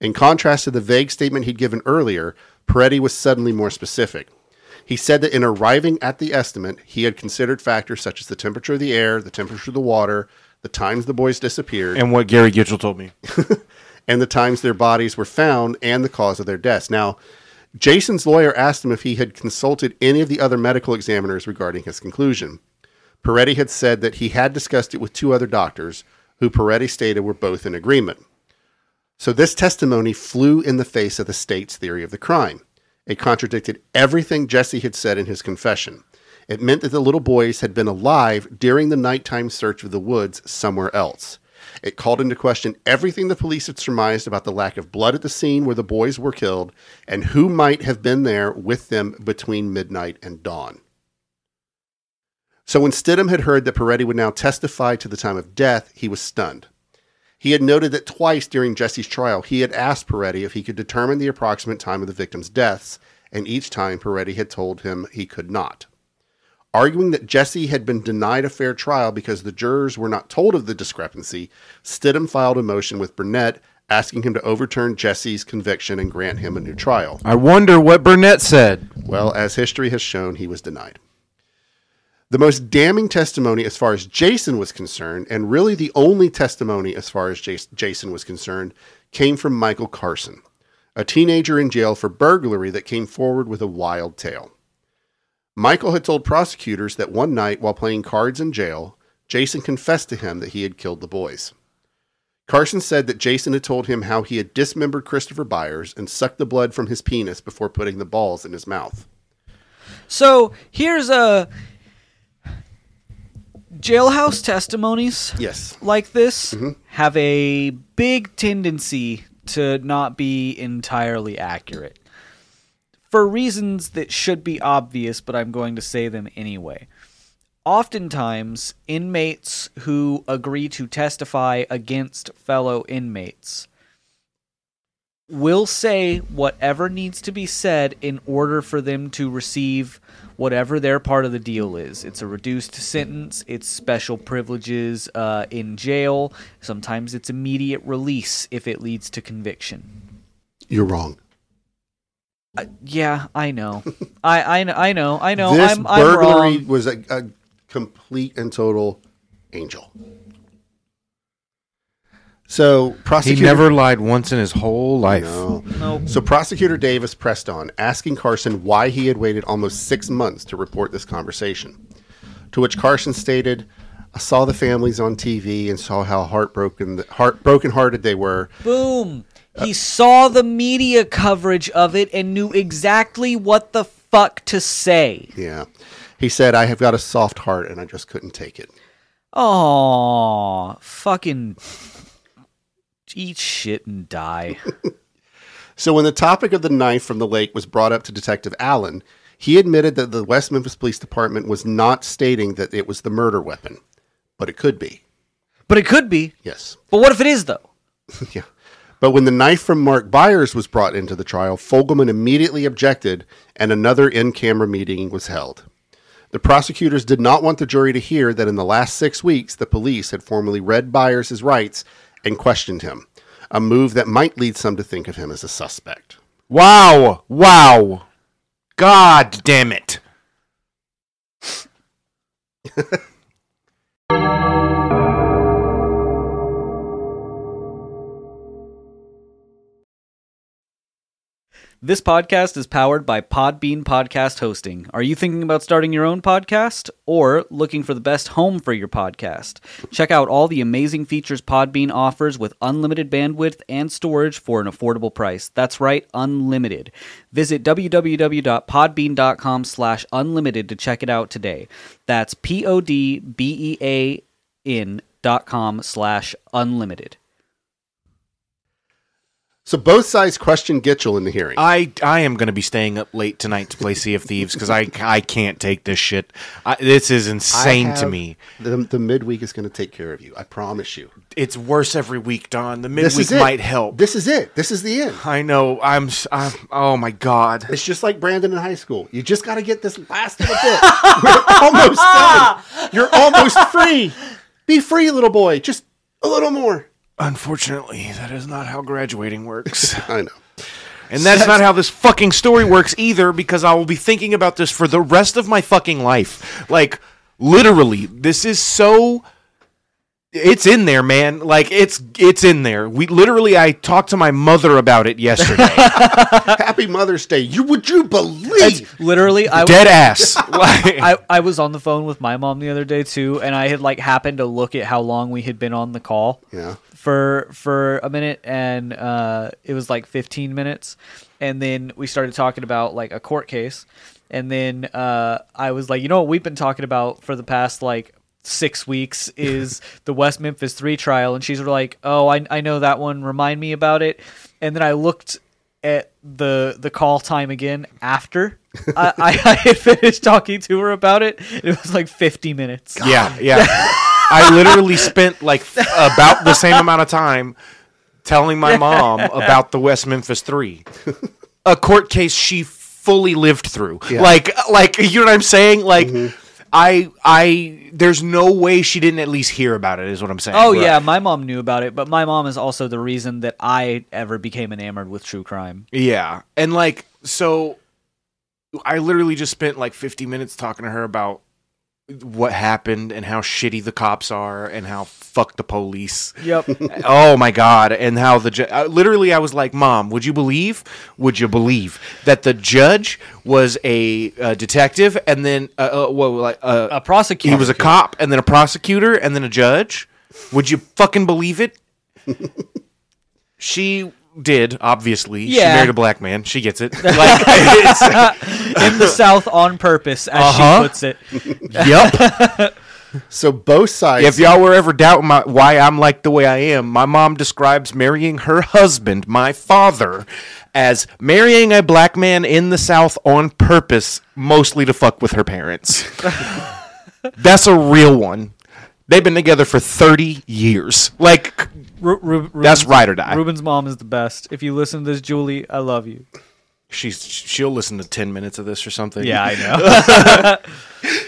In contrast to the vague statement he'd given earlier, Peretti was suddenly more specific. He said that in arriving at the estimate, he had considered factors such as the temperature of the air, the temperature of the water, the times the boys disappeared, And what Gary Gitchell told me. [laughs] and the times their bodies were found and the cause of their deaths. Now, Jason's lawyer asked him if he had consulted any of the other medical examiners regarding his conclusion. Peretti had said that he had discussed it with two other doctors, who Peretti stated were both in agreement. So this testimony flew in the face of the state's theory of the crime. It contradicted everything Jesse had said in his confession. It meant that the little boys had been alive during the nighttime search of the woods somewhere else. It called into question everything the police had surmised about the lack of blood at the scene where the boys were killed and who might have been there with them between midnight and dawn. So when Stidham had heard that Peretti would now testify to the time of death, he was stunned. He had noted that twice during Jesse's trial, he had asked Peretti if he could determine the approximate time of the victims' deaths, and each time Peretti had told him he could not. Arguing that Jesse had been denied a fair trial because the jurors were not told of the discrepancy, Stidham filed a motion with Burnett asking him to overturn Jesse's conviction and grant him a new trial. I wonder what Burnett said. Well, as history has shown, he was denied. The most damning testimony as far as Jason was concerned, and really the only testimony as far as Jason was concerned, came from Michael Carson, a teenager in jail for burglary that came forward with a wild tale. Michael had told prosecutors that one night while playing cards in jail, Jason confessed to him that he had killed the boys. Carson said that Jason had told him how he had dismembered Christopher Byers and sucked the blood from his penis before putting the balls in his mouth. So here's a jailhouse testimonies Yes. like this mm-hmm. have a big tendency to not be entirely accurate for reasons that should be obvious, but I'm going to say them anyway. Oftentimes, inmates who agree to testify against fellow inmates will say whatever needs to be said in order for them to receive whatever their part of the deal is. It's a reduced sentence, it's special privileges uh, in jail, sometimes it's immediate release if it leads to conviction. You're wrong. Uh, yeah, I know. [laughs] I, I, kn- I know. I know. this I'm, I'm burglary was a, a complete and total angel. So He never lied once in his whole life. No. Nope. So prosecutor Davis pressed on, asking Carson why he had waited almost six months to report this conversation. To which Carson stated, "I saw the families on TV and saw how heartbroken, heart broken hearted they were. Boom. He saw the media coverage of it and knew exactly what the fuck to say. Yeah." He said, "I have got a soft heart and I just couldn't take it." Aw, fucking eat shit and die. [laughs] So when the topic of the knife from the lake was brought up to Detective Allen, he admitted that the West Memphis Police Department was not stating that it was the murder weapon, but it could be. But it could be. Yes. But what if it is though? [laughs] yeah. But when the knife from Mark Byers was brought into the trial, Fogleman immediately objected and another in-camera meeting was held. The prosecutors did not want the jury to hear that in the last six weeks, the police had formally read Byers' rights and questioned him, a move that might lead some to think of him as a suspect. Wow. Wow. God damn it. [laughs] This podcast is powered by Podbean Podcast Hosting. Are you thinking about starting your own podcast or looking for the best home for your podcast? Check out all the amazing features Podbean offers with unlimited bandwidth and storage for an affordable price. That's right, unlimited. Visit www.podbean.com slash unlimited to check it out today. That's P-O-D-B-E-A-N dot com slash unlimited. So both sides questioned Gitchell in the hearing. I I am going to be staying up late tonight to play Sea of Thieves because I I can't take this shit. I, this is insane to me. The, the midweek is going to take care of you. I promise you. It's worse every week, Don. The midweek might help. This is it. This is the end. I know. I'm, I'm. Oh my god. It's just like Brandon in high school. You just got to get this last little bit. We're almost done. [laughs] You're almost free. Be free, little boy. Just a little more. Unfortunately, that is not how graduating works. [laughs] I know. And that's not how this fucking story works either, because I will be thinking about this for the rest of my fucking life. Like, literally, this is so. It's in there, man. Like it's it's in there. We literally, I talked to my mother about it yesterday. [laughs] Happy Mother's Day. You would you believe? Literally, I Dead ass. Like- [laughs] I, I was on the phone with my mom the other day too, and I had like happened to look at how long we had been on the call Yeah. For for a minute, and uh, it was like 15 minutes, and then we started talking about like a court case, and then uh, I was like, you know what we've been talking about for the past like six weeks [laughs] is the West Memphis Three trial, and she's like, oh, I I know that one. Remind me about it, and then I looked at the the call time again after [laughs] I, I, I had finished talking to her about it. It was like 50 minutes. Yeah, yeah. [laughs] I literally spent like about the same amount of time telling my mom [laughs] about the West Memphis 3. A court case she fully lived through. Like like you know what I'm saying? Like mm-hmm. I I there's no way she didn't at least hear about it is what I'm saying. Oh yeah, my mom knew about it, but my mom is also the reason that I ever became enamored with true crime. Yeah. And like so I literally just spent like 50 minutes talking to her about what happened and how shitty the cops are and how fuck the police. Yep. [laughs] oh my god and how the ju- uh, literally i was like mom would you believe would you believe that the judge was a, uh detective and then uh, uh, what like uh, a prosecutor. he was a cop and then a prosecutor and then a judge would you fucking believe it [laughs] she did obviously she Yeah. married a black man she gets it [laughs] like it's, in the South on purpose, as Uh-huh. she puts it. [laughs] yep [laughs] So both sides. If y'all were ever doubting my, why I'm like the way I am, my mom describes marrying her husband, my father, as marrying a black man in the South on purpose, mostly to fuck with her parents. That's a real one. They've been together for 30 years. Like, Ru- Ru- that's Ruben's- ride or die. Ruben's mom is the best. If you listen to this, Julie, I love you. She's she'll listen to 10 minutes of this or something. Yeah, I know.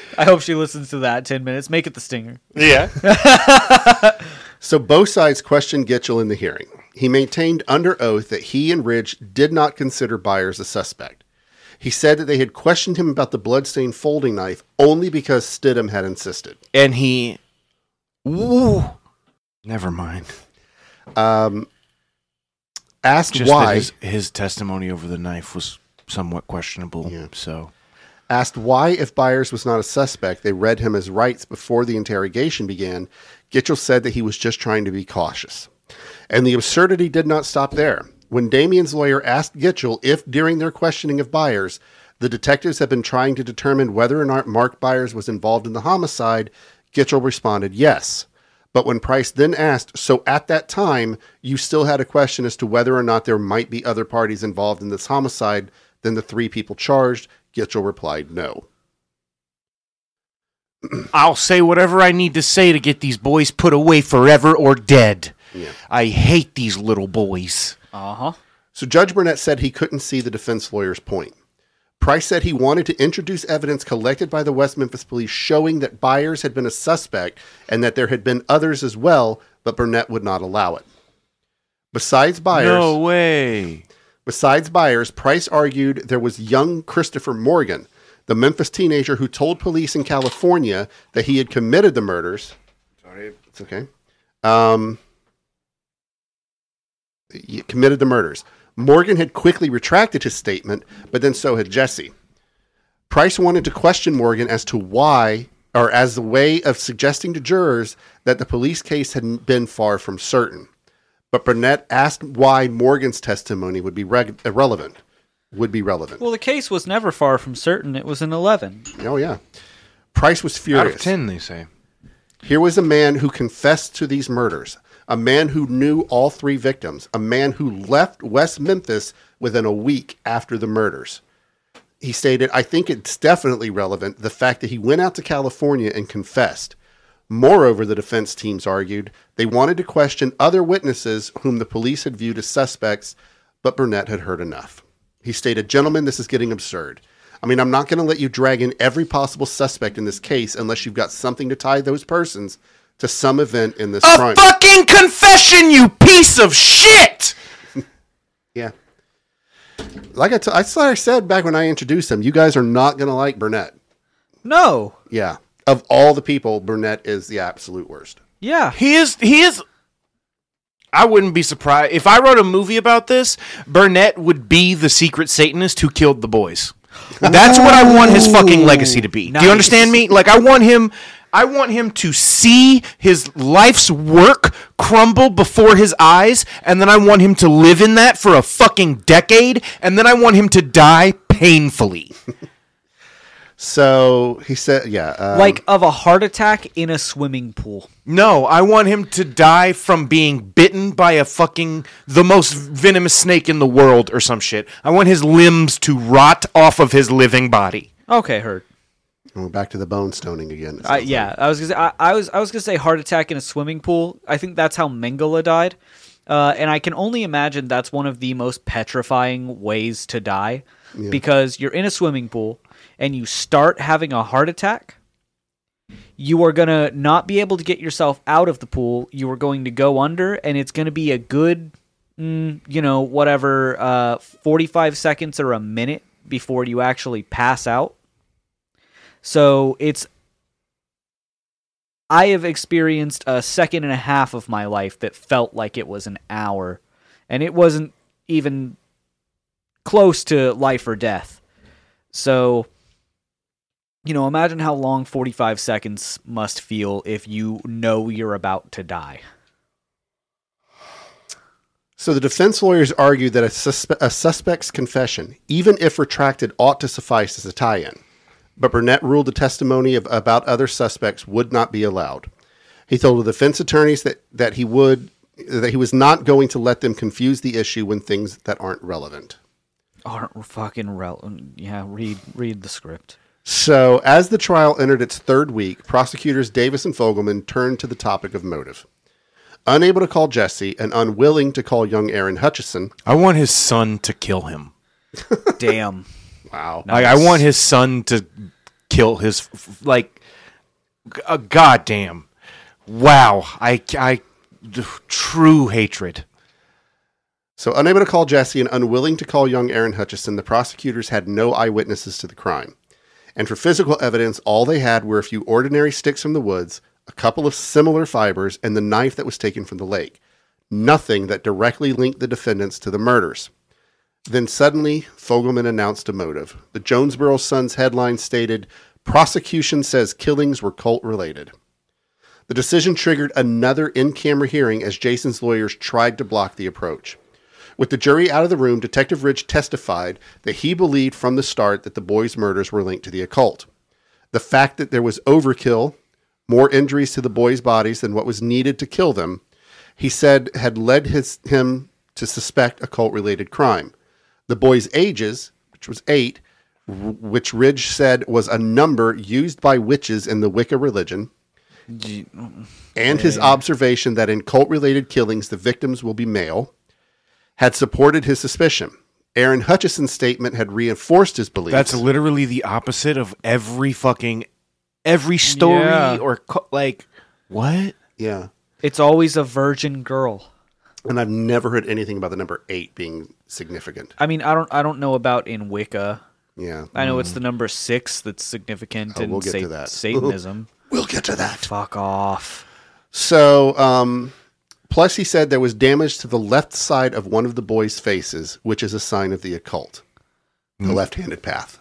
[laughs] I hope she listens to that 10 minutes. Make it the stinger. Yeah. [laughs] So both sides questioned Gitchell in the hearing. He maintained under oath that he and Ridge did not consider Byers a suspect. He said that they had questioned him about the bloodstained folding knife only because Stidham had insisted. and he Ooh. Never mind. Um, asked Just why, his, his testimony over the knife was somewhat questionable. Yeah. So asked why, if Byers was not a suspect, they read him his rights before the interrogation began. Gitchell said that he was just trying to be cautious. And the absurdity did not stop there. When Damien's lawyer asked Gitchell if, during their questioning of Byers, the detectives had been trying to determine whether or not Mark Byers was involved in the homicide, Gitchell responded yes. But when Price then asked, so at that time, you still had a question as to whether or not there might be other parties involved in this homicide than the three people charged, Gitchell replied no. [clears throat] I'll say whatever I need to say to get these boys put away forever or dead. Yeah. I hate these little boys. Uh huh. So Judge Burnett said he couldn't see the defense lawyer's point. Price said he wanted to introduce evidence collected by the West Memphis police showing that Byers had been a suspect and that there had been others as well, but Burnett would not allow it. Besides Byers, No way. besides Byers, Price argued there was young Christopher Morgan, the Memphis teenager who told police in California that he had committed the murders. Sorry, it's okay. Um, committed the murders. Morgan had quickly retracted his statement, but then so had Jesse. Price wanted to question Morgan as to why, or as a way of suggesting to jurors that the police case had been far from certain. But Burnett asked why Morgan's testimony would be reg- irrelevant. Would be relevant. Well, the case was never far from certain. It was an 11. Oh yeah. Price was furious. Out furious. of 10, they say. Here was a man who confessed to these murders, a man who knew all three victims, a man who left West Memphis within a week after the murders. He stated, I think it's definitely relevant the fact that he went out to California and confessed. Moreover, the defense teams argued they wanted to question other witnesses whom the police had viewed as suspects, but Burnett had heard enough. He stated, Gentlemen, this is getting absurd. I mean, I'm not going to let you drag in every possible suspect in this case unless you've got something to tie those persons to some event in this A crime. fucking confession, you piece of shit! [laughs] Yeah. Like I, t- I thought I said back when I introduced him, you guys are not going to like Burnett. No. Yeah. Of all the people, Burnett is the absolute worst. Yeah. He is. He is. I wouldn't be surprised if I wrote a movie about this. Burnett would be the secret Satanist who killed the boys. That's what I want his fucking legacy to be. Do you understand me? Like I want him. I want him to see his life's work crumble before his eyes, and then I want him to live in that for a fucking decade, and then I want him to die painfully. [laughs] So he said, yeah. Um, like of a heart attack in a swimming pool. No, I want him to die from being bitten by a fucking the most venomous snake in the world or some shit. I want his limbs to rot off of his living body. Okay, heard. We're back to the bone stoning again. yeah, like. I was gonna say, I, I was I was gonna say heart attack in a swimming pool. I think that's how Mengele died, uh, and I can only imagine that's one of the most petrifying ways to die, because you're in a swimming pool and you start having a heart attack. You are gonna not be able to get yourself out of the pool. You are going to go under, and it's gonna be a good, mm, you know, whatever, uh, forty-five seconds or a minute before you actually pass out. So it's I have experienced a second and a half of my life that felt like it was an hour, and it wasn't even close to life or death. So, you know, imagine how long 45 seconds must feel if you know you're about to die. So the defense lawyers argue that a, suspe- a suspect's confession, even if retracted, ought to suffice as a tie-in. But Burnett ruled the testimony of, about other suspects would not be allowed. He told the defense attorneys that, that he would that he was not going to let them confuse the issue when things that aren't relevant. Aren't fucking relevant. Yeah, read read the script. So, as the trial entered its third week, prosecutors Davis and Fogleman turned to the topic of motive. Unable to call Jesse and unwilling to call young Aaron Hutcheson, I want his son to kill him. [laughs] Damn. Wow, Like I want his son to kill his like uh, goddamn. Wow. I I true hatred. So, unable to call Jesse and unwilling to call young Aaron Hutcheson, the prosecutors had no eyewitnesses to the crime. And for physical evidence, all they had were a few ordinary sticks from the woods, a couple of similar fibers, and the knife that was taken from the lake. Nothing that directly linked the defendants to the murders. Then suddenly, Fogleman announced a motive. The Jonesboro Sun's headline stated, Prosecution says killings were cult related. The decision triggered another in camera hearing as Jason's lawyers tried to block the approach. With the jury out of the room, Detective Ridge testified that he believed from the start that the boys' murders were linked to the occult. The fact that there was overkill, more injuries to the boys' bodies than what was needed to kill them, he said had led his, him to suspect occult related crime. The boys' ages, which was eight, which Ridge said was a number used by witches in the Wicca religion, and his observation that in cult related killings the victims will be male, had supported his suspicion. Aaron Hutcheson's statement had reinforced his belief. That's literally the opposite of every fucking every story Yeah. or co- like what? yeah. It's always a virgin girl. And I've never heard anything about the number eight being significant. I mean, I don't I don't know about in Wicca. Yeah. I know it's the number six that's significant Oh, in we'll get Sa- to that. [laughs] Satanism. We'll get to that. Fuck off. So, um, plus he said there was damage to the left side of one of the boys' faces, which is a sign of the occult, the left-handed path.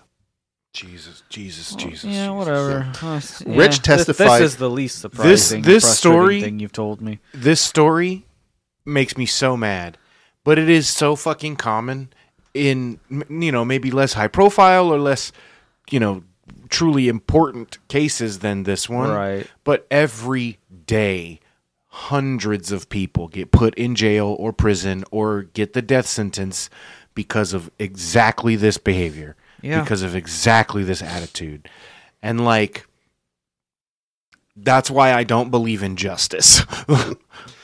Jesus, Jesus, Jesus. yeah, Jesus. whatever. Uh, yeah, Rich this- testified- This, is the least surprising. this frustrating story- thing you've told me. This story makes me so mad, but it is so fucking common in you know maybe less high profile or less you know truly important cases than this one. Right. But every day, hundreds of people get put in jail or prison or get the death sentence because of exactly this behavior. Yeah. Because of exactly this attitude. And like that's why I don't believe in justice. [laughs]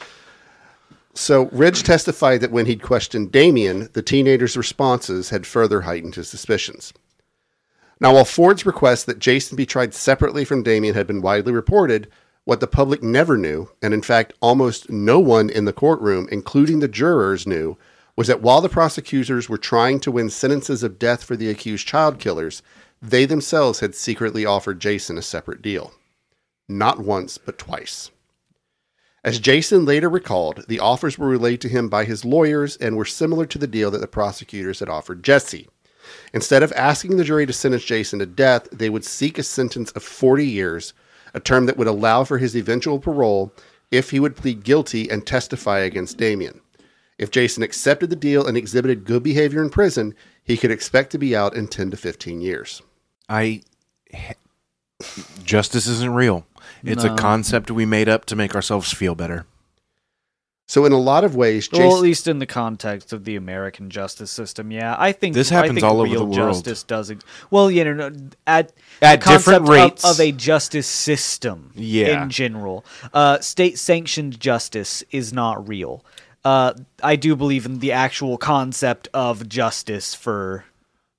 So Ridge testified that when he'd questioned Damien, the teenager's responses had further heightened his suspicions. Now, while Ford's request that Jason be tried separately from Damien had been widely reported, what the public never knew, and in fact almost no one in the courtroom, including the jurors, knew, was that while the prosecutors were trying to win sentences of death for the accused child killers, they themselves had secretly offered Jason a separate deal. Not once, but twice. As Jason later recalled, the offers were relayed to him by his lawyers and were similar to the deal that the prosecutors had offered Jesse. Instead of asking the jury to sentence Jason to death, they would seek a sentence of 40 years, a term that would allow for his eventual parole if he would plead guilty and testify against Damien. If Jason accepted the deal and exhibited good behavior in prison, he could expect to be out in 10 to 15 years. I justice isn't real. It's a concept we made up to make ourselves feel better. So, in a lot of ways, Jason. Well, at least in the context of the American justice system, yeah, I think This I happens think all over the world. Justice does. Ex- well, you know, at At the different concept of- rates. of, a justice system. Yeah. in general, uh, state sanctioned justice is not real. Uh, I do believe in the actual concept of justice for.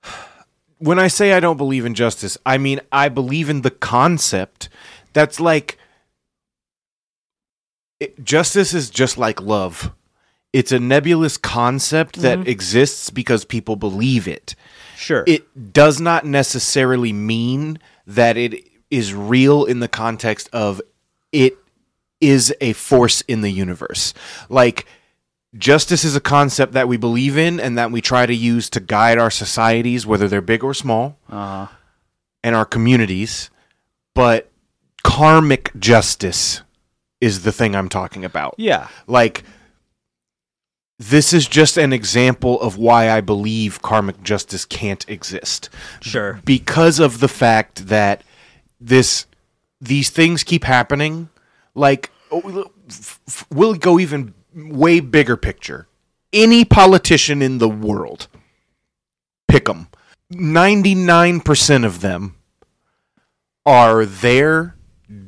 [sighs] when I say I don't believe in justice, I mean I believe in the concept. That's like it, justice is just like love. It's a nebulous concept that exists because people believe it. Sure. It does not necessarily mean that it is real in the context of it is a force in the universe. Like justice is a concept that we believe in and that we try to use to guide our societies, whether they're big or small, uh, and our communities. But karmic justice is the thing I'm talking about. yeah. Like, this is just an example of why I believe karmic justice can't exist Sure. because of the fact that this these things keep happening like oh, we'll go even way bigger picture any politician in the world pick them 99% of them are there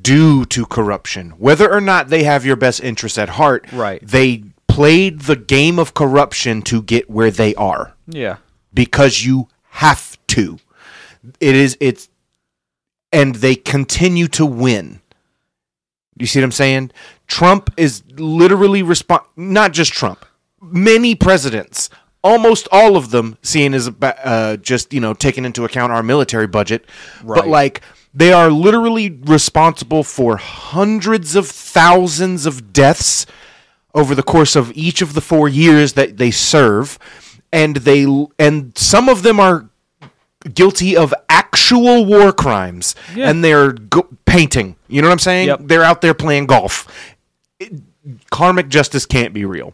due to corruption whether or not they have your best interest at heart Right. they played the game of corruption to get where they are Yeah. because you have to. It is it's and they continue to win. You see what I'm saying? Trump is literally respond not just Trump. Many presidents, almost all of them seeing as about, uh, just, you know, taking into account our military budget, but like they are literally responsible for hundreds of thousands of deaths over the course of each of the 4 years that they serve. And they and some of them are guilty of actual war crimes. Yeah. and they're go- painting. You know what i'm saying? Yep. they're out there playing golf. It- karmic justice can't be real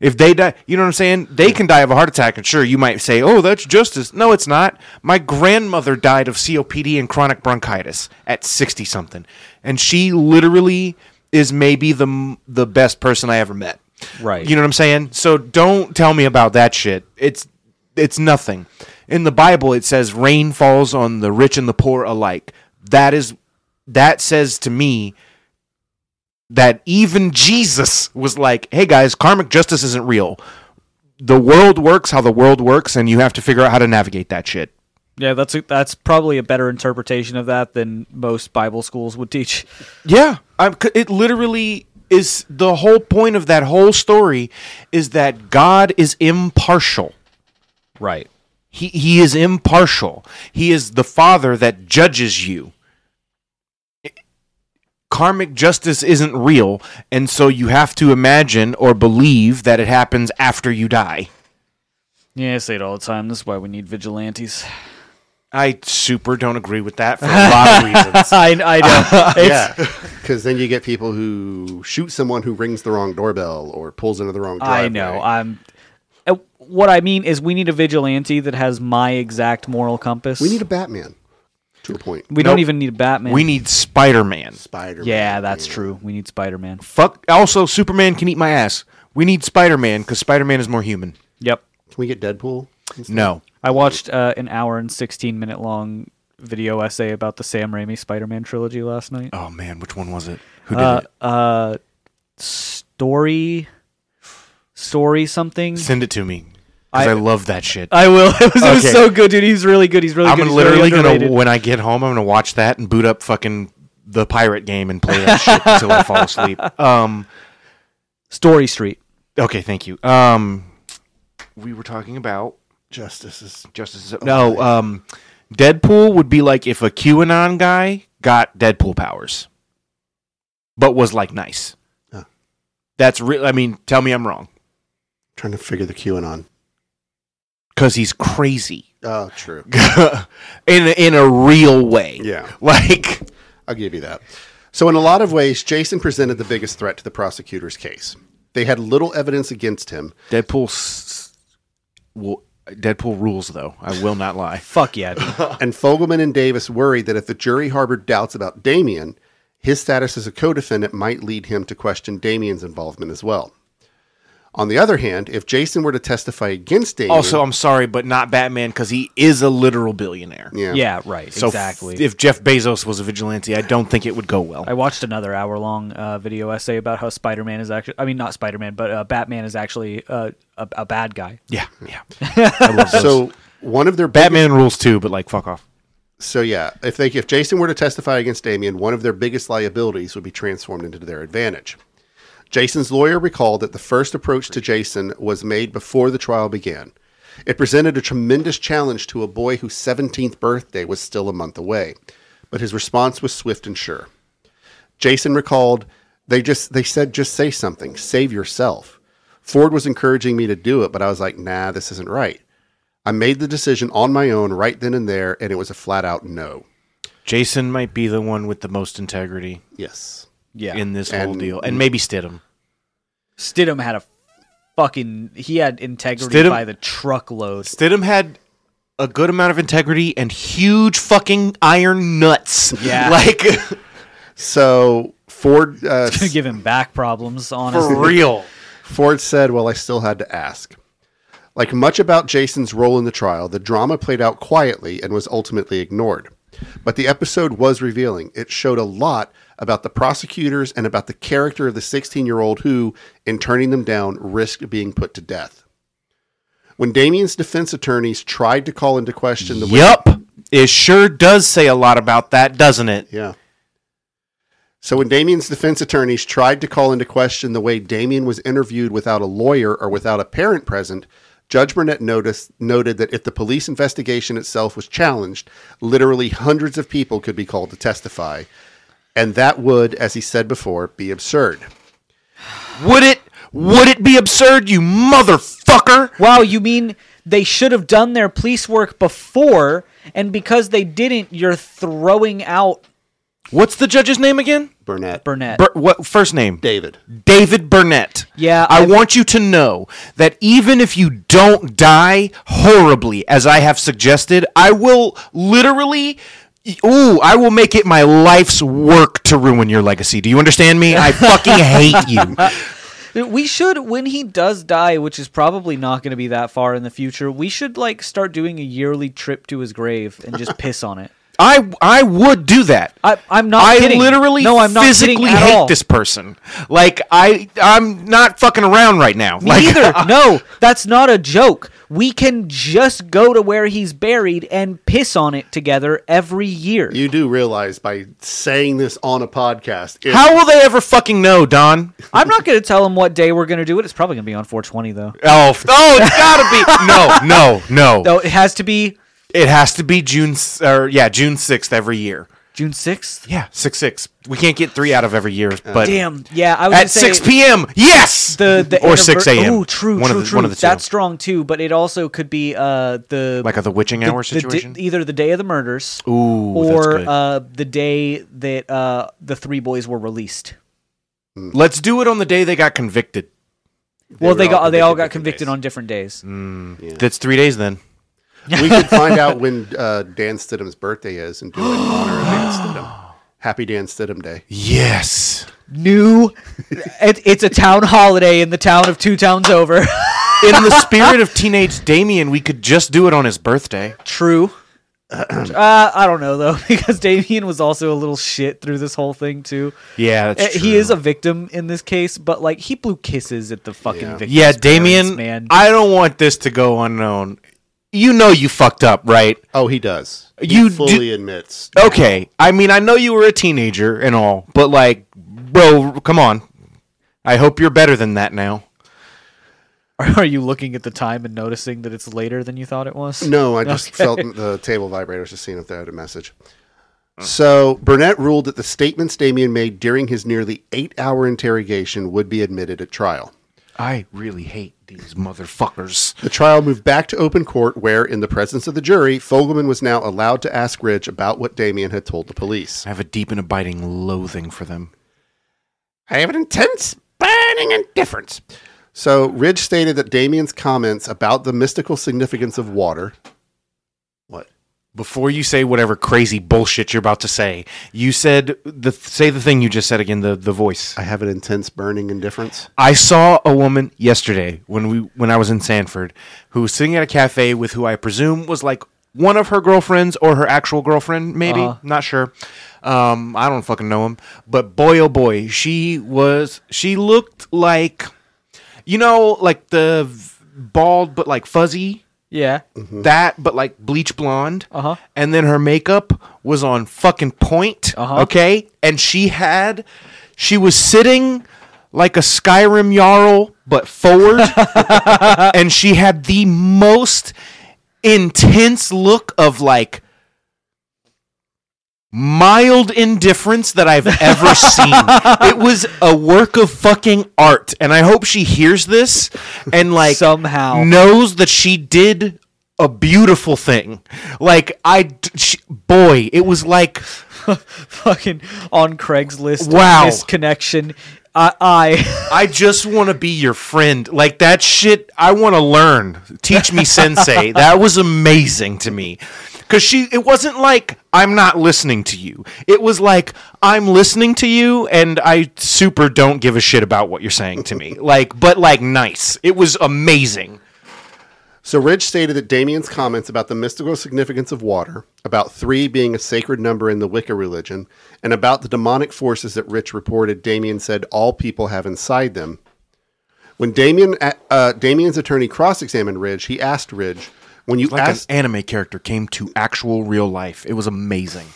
if they die you know what i'm saying they can die of a heart attack and sure you might say oh that's justice no it's not my grandmother died of copd and chronic bronchitis at 60 something and she literally is maybe the the best person i ever met Right. you know what I'm saying? So don't tell me about that shit. It's it's nothing. In the Bible it says rain falls on the rich and the poor alike. That is that says to me that even Jesus was like, "Hey guys, karmic justice isn't real. The world works how the world works and you have to figure out how to navigate that shit." Yeah, that's a, that's probably a better interpretation of that than most Bible schools would teach. Yeah, I'm, it literally is the whole point of that whole story is that God is impartial. Right. He he is impartial. He is the father that judges you. Karmic justice isn't real, and so you have to imagine or believe that it happens after you die. Yeah, I say it all the time. This is why we need vigilantes. I super don't agree with that for a [laughs] lot of reasons. I, I know. [laughs] It's, [laughs] yeah, because then you get people who shoot someone who rings the wrong doorbell or pulls into the wrong driveway. I know. I'm. uh, What I mean is, we need a vigilante that has my exact moral compass. we need a Batman. To a point. We don't Nope. even need a Batman. We need Spider Man. Spider. Man. Yeah, that's true. We need Spider Man. Fuck. Also, Superman can eat my ass. We need Spider Man because Spider Man is more human. Yep. Can we get Deadpool? No. I watched uh, an hour and 16 minute long video essay about the Sam Raimi Spider Man trilogy last night. Oh man, which one was it? Who did Uh, it? uh, story, story something. Send it to me because I, I- love that shit. I will. [laughs] It was, it was so good, dude. He's really good. He's really good. I'm good. He's literally very gonna when I get home, I'm gonna watch that and boot up fucking the pirate game and play that shit until I fall asleep. [laughs] Um. Story Street. Okay, thank you. Um, we were talking about Justice is. Justice. No, um, Deadpool would be like if a QAnon guy got Deadpool powers, but was like nice. Huh. That's real. I mean, tell me I'm wrong Trying to figure the QAnon. Because he's crazy Oh, true. [laughs] in a, in a real way. Yeah. like I'll give you that. So, in a lot of ways, Jason presented the biggest threat to the prosecutor's case. They had little evidence against him, Deadpool. s- Will, Deadpool rules, though. I will not lie. [laughs] Fuck yeah, dude. [laughs] and Fogleman and Davis worried that if the jury harbored doubts about Damien, his status as a co defendant might lead him to question Damien's involvement as well. On the other hand, if Jason were to testify against Damien, Also, I'm sorry, but not Batman because he is a literal billionaire. yeah, yeah, right. So f- exactly. if Jeff Bezos was a vigilante, I don't think it would go well. I watched another hour long uh, video essay about how Spider Man is actually, I mean, not Spider Man, but uh, Batman is actually uh, a, a bad guy. yeah, yeah. [laughs] I love those. So one of their biggest- Batman rules too, but like fuck off. So yeah, if they if Jason were to testify against Damien, one of their biggest liabilities would be transformed into their advantage. Jason's lawyer recalled that the first approach to Jason was made before the trial began. It presented a tremendous challenge to a boy whose 17th birthday was still a month away, but his response was swift and sure. Jason recalled, "They just they said just say something, save yourself." Ford was encouraging me to do it, but I was like, "Nah, this isn't right." I made the decision on my own right then and there, and it was a flat out no. Jason might be the one with the most integrity Yes. Yeah. in this whole And- deal, and maybe Stidham. Stidham had a fucking, he had integrity Stidham- by the truckload. Stidham had a good amount of integrity and huge fucking iron nuts. Yeah. [laughs] like [laughs] So Ford uh, Gonna give him back problems, honestly. for [laughs] real. Ford said, "Well, I still had to ask." Like much about Jason's role in the trial, the drama played out quietly and was ultimately ignored. But the episode was revealing. It showed a lot about the prosecutors and about the character of the 16-year-old who, in turning them down, risked being put to death. When Damien's defense attorneys tried to call into question the Yup, it sure does say a lot about that, doesn't it? Yeah. So when Damien's defense attorneys tried to call into question the way Damien was interviewed without a lawyer or without a parent present, Judge Burnett noticed, noted that if the police investigation itself was challenged, literally hundreds of people could be called to testify. And that would, as he said before, be absurd. Would it? Would it be absurd, you motherfucker? Wow, you mean they should have done their police work before, and because they didn't, you're throwing out What's the judge's name again? Burnett. Burnett? Bur- what first name? David. David Burnett. Yeah, I I've- want you to know that even if you don't die horribly, as I have suggested, I will literally. Ooh, I will make it my life's work to ruin your legacy. Do you understand me? I fucking hate you. [laughs] We should, when he does die, which is probably not going to be that far in the future, we should like start doing a yearly trip to his grave and just piss on it. I I would do that. I, I'm not I kidding. literally no, I'm not physically at hate all. this person. Like I I'm not fucking around right now. Me like, neither. [laughs] no, that's not a joke. We can just go to where he's buried and piss on it together every year. You do realize by saying this on a podcast, it- How will they ever fucking know, Don? I'm not going to tell them what day we're going to do it. It's probably going to be on 420 though. Oh, oh, it's gotta be. No, no, no. No, it has to be It has to be June, or yeah, June sixth every year. June 6th. Yeah, six six. We can't get three out of every year, but Damn. Yeah, I was at gonna say six p.m. Yes, The, the or anniver- six a.m. Ooh, true, one true, of the, true. One of the two. That's strong too, but it also could be uh the like a the witching the- hour the di- situation. either the day of the murders Ooh, that's or good. uh the day that uh the three boys were released. Let's do it on the day they got convicted. well, they got they all got convicted days. on different days. That's three days then. We [laughs] could find out when uh, Dan Stidham's birthday is and do it in honor of Dan [gasps] Stidham. Happy Dan Stidham Day. Yes. New. it, it's a town holiday in the town of two towns over. In the spirit of [laughs] teenage Damien, we could just do it on his birthday. True. [clears throat] uh, I don't know though, [laughs] because Damien was also a little shit through this whole thing too. Yeah, that's Uh, He is a victim in this case, but like he blew kisses at the fucking Yeah. victim's Yeah, Damien, man. I don't want this to go unknown. You know you fucked up, right? Oh, he does. He You fully do- admits. Okay. I mean, I know you were a teenager and all, but like, bro, come on. I hope you're better than that now. [laughs] Are you looking at the time and noticing that it's later than you thought it was? No, I just [laughs] Okay. felt the table vibrators just seeing if they had a message. So Burnett ruled that the statements Damien made during his nearly eight-hour interrogation would be admitted at trial. I really hate these motherfuckers. The trial moved back to open court, where, in the presence of the jury, Fogleman was now allowed to ask Ridge about what Damien had told the police. I have a deep and abiding loathing for them. I have an intense, burning indifference. So Ridge stated that Damien's comments about the mystical significance of water. What? Before you say whatever crazy bullshit you're about to say, you said the say the thing you just said again. The the voice. I have an intense, burning indifference. I saw a woman yesterday when we when I was in Sanford who was sitting at a cafe with who I presume was like one of her girlfriends or her actual girlfriend, maybe Uh-huh. not sure. Um, I don't fucking know him, but boy oh boy, she was she looked like you know like the bald but like fuzzy Yeah. that but like bleach blonde Uh-huh. and then her makeup was on fucking point Uh-huh. okay and she had she was sitting like a skyrim jarl but forward [laughs] and she had the most intense look of like mild indifference that I've ever [laughs] seen. It was a work of fucking art, and I hope she hears this and like Somehow. knows that she did a beautiful thing. Like I, she, boy, it was like [laughs] fucking on Craigslist. Wow. Misconnection. I, I I just want to be your friend. Like that shit, I want to learn. Teach me, sensei. [laughs] That was amazing to me. Cause she, it wasn't like I'm not listening to you. It was like I'm listening to you, and I super don't give a shit about what you're saying to me. [laughs] Like, but like nice. It was amazing. So Ridge stated that Damien's comments about the mystical significance of water, about three being a sacred number in the Wicca religion, and about the demonic forces that Rich reported Damien said all people have inside them. When Damien, uh, Damien's attorney cross-examined Ridge, he asked Ridge, "When you Like asked an anime character came to actual real life. It was amazing.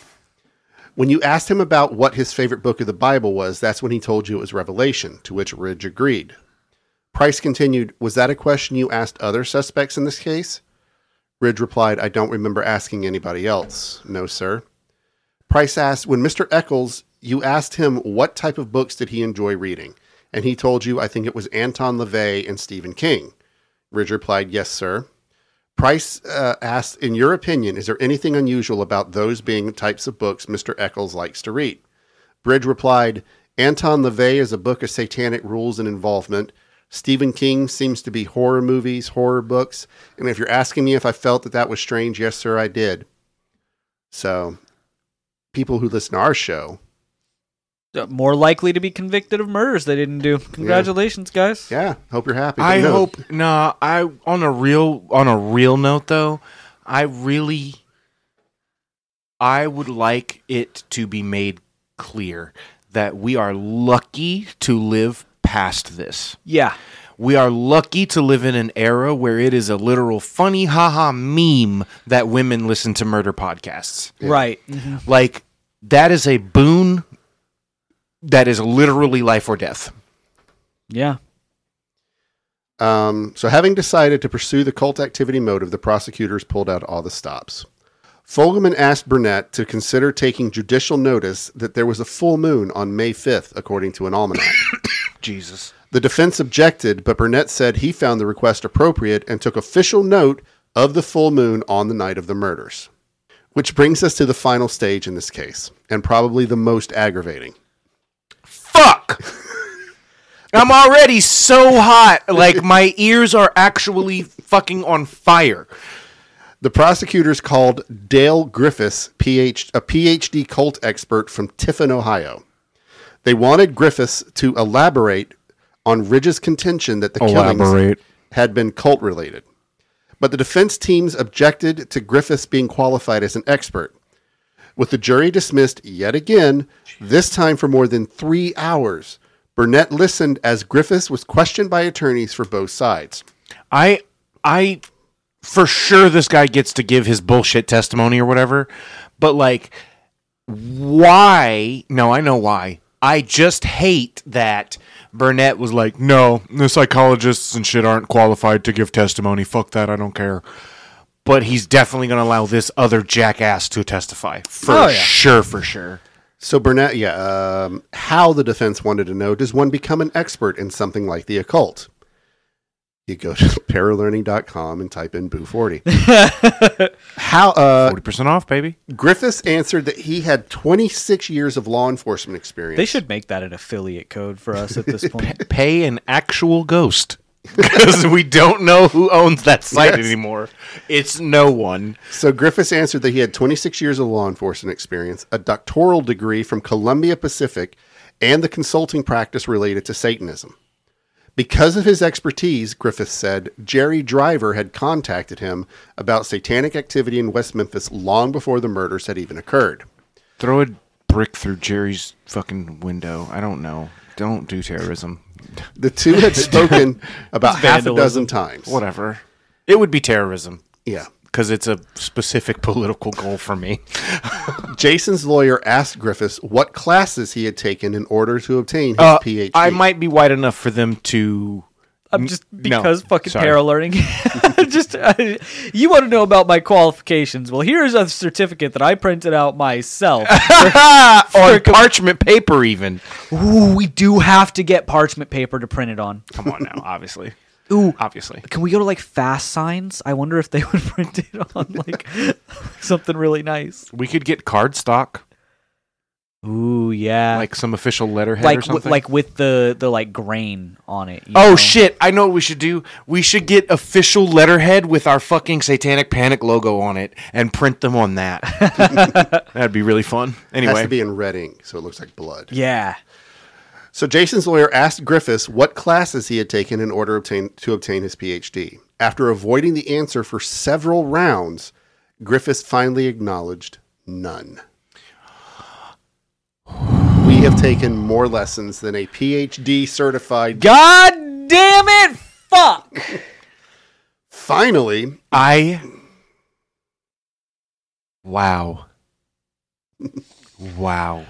when you asked him about what his favorite book of the Bible was, that's when he told you it was Revelation." To which Ridge agreed. Price continued, "Was that a question you asked other suspects in this case?" Ridge replied, I don't remember asking anybody else. No, sir. Price asked, When Mr. Echols, you asked him what type of books did he enjoy reading? And he told you, I think it was Anton LaVey and Stephen King. Ridge replied, Yes, sir. Price uh, asked, In your opinion, is there anything unusual about those being the types of books Mr. Echols likes to read? Ridge replied, Anton LaVey is a book of satanic rules and involvement. Stephen King seems to be horror movies, horror books. And if you're asking me if I felt that that was strange, yes, sir, I did. So, people who listen to our show, more likely to be convicted of murders they didn't do. Congratulations, guys. yeah, hope you're happy. I no, hope no. I on a real on a real note though, I really I would like it to be made clear that we are lucky to live past this. Yeah. We are lucky to live in an era where it is a literal funny haha meme that women listen to murder podcasts. Right. Mhm. Like that is a boon that is literally life or death. Yeah. Um, so, having decided to pursue the cult activity motive, the prosecutors pulled out all the stops. Fogleman asked Burnett to consider taking judicial notice that there was a full moon on May 5th, according to an almanac. [coughs] Jesus. the defense objected, but Burnett said he found the request appropriate and took official note of the full moon on the night of the murders. Which brings us to the final stage in this case, and probably the most aggravating. fuck. [laughs] I'm already so hot. Like my ears are actually fucking on fire. The prosecutors called Dale Griffiths, PH, a PhD cult expert from Tiffin, Ohio. They wanted Griffiths to elaborate on Ridge's contention that the killings had been cult related. But the defense teams objected to Griffiths being qualified as an expert. With the jury dismissed yet again, this time for more than three hours, Burnett listened as Griffiths was questioned by attorneys for both sides. I I for sure this guy gets to give his bullshit testimony or whatever, but like why? No, I know why. I just hate that Burnett was like, "No, the psychologists and shit aren't qualified to give testimony. Fuck that, I don't care." But he's definitely going to allow this other jackass to testify. For Oh, yeah. sure, for sure. So Burnett, yeah, um, how the defense wanted to know: Does one become an expert in something like the occult? You go to [laughs] paralearning.com and type in "boo 40." [laughs] how uh, 40% off, baby. Griffiths answered that he had 26 years of law enforcement experience. They should make that an affiliate code for us at this [laughs] point. Pay an actual ghost. Because we don't know who owns that site Yes. anymore. It's no one. So Griffiths answered that he had 26 years of law enforcement experience, a doctoral degree from Columbia Pacific, and the consulting practice related to Satanism. Because of his expertise, Griffith said, Jerry Driver had contacted him about satanic activity in West Memphis long before the murders had even occurred. Throw a brick through Jerry's fucking window. I don't know. Don't do terrorism. The two had spoken [laughs] about half a dozen times. Whatever. It would be terrorism Yeah. Because it's a specific [laughs] political goal for me. [laughs] Jason's lawyer asked Griffiths what classes he had taken in order to obtain his Uh, PhD. I might be white enough for them to. I'm just no, because fucking sorry. para learning. [laughs] just uh, you want to know about my qualifications? Well, here's a certificate that I printed out myself. on parchment paper, even. Ooh, we do have to get parchment paper to print it on. Come on now, obviously. Ooh, Obviously. can we go to like fast signs? I wonder if they [laughs] would print it on like [laughs] something really nice. We could get cardstock, Ooh, yeah, like some official letterhead like or w- like with the the like grain on it. you Oh know? shit! I know what we should do. We should get official letterhead with our fucking Satanic Panic logo on it and print them on that. [laughs] That'd be really fun. Anyway. It has Anyway, to be in red ink, so it looks like blood. Yeah. So Jason's lawyer asked Griffiths what classes he had taken in order obtain, to obtain his PhD. After avoiding the answer for several rounds, Griffiths finally acknowledged none. We have taken more lessons than a PhD certified. God damn it! Fuck. Finally, I. Wow. [laughs] wow.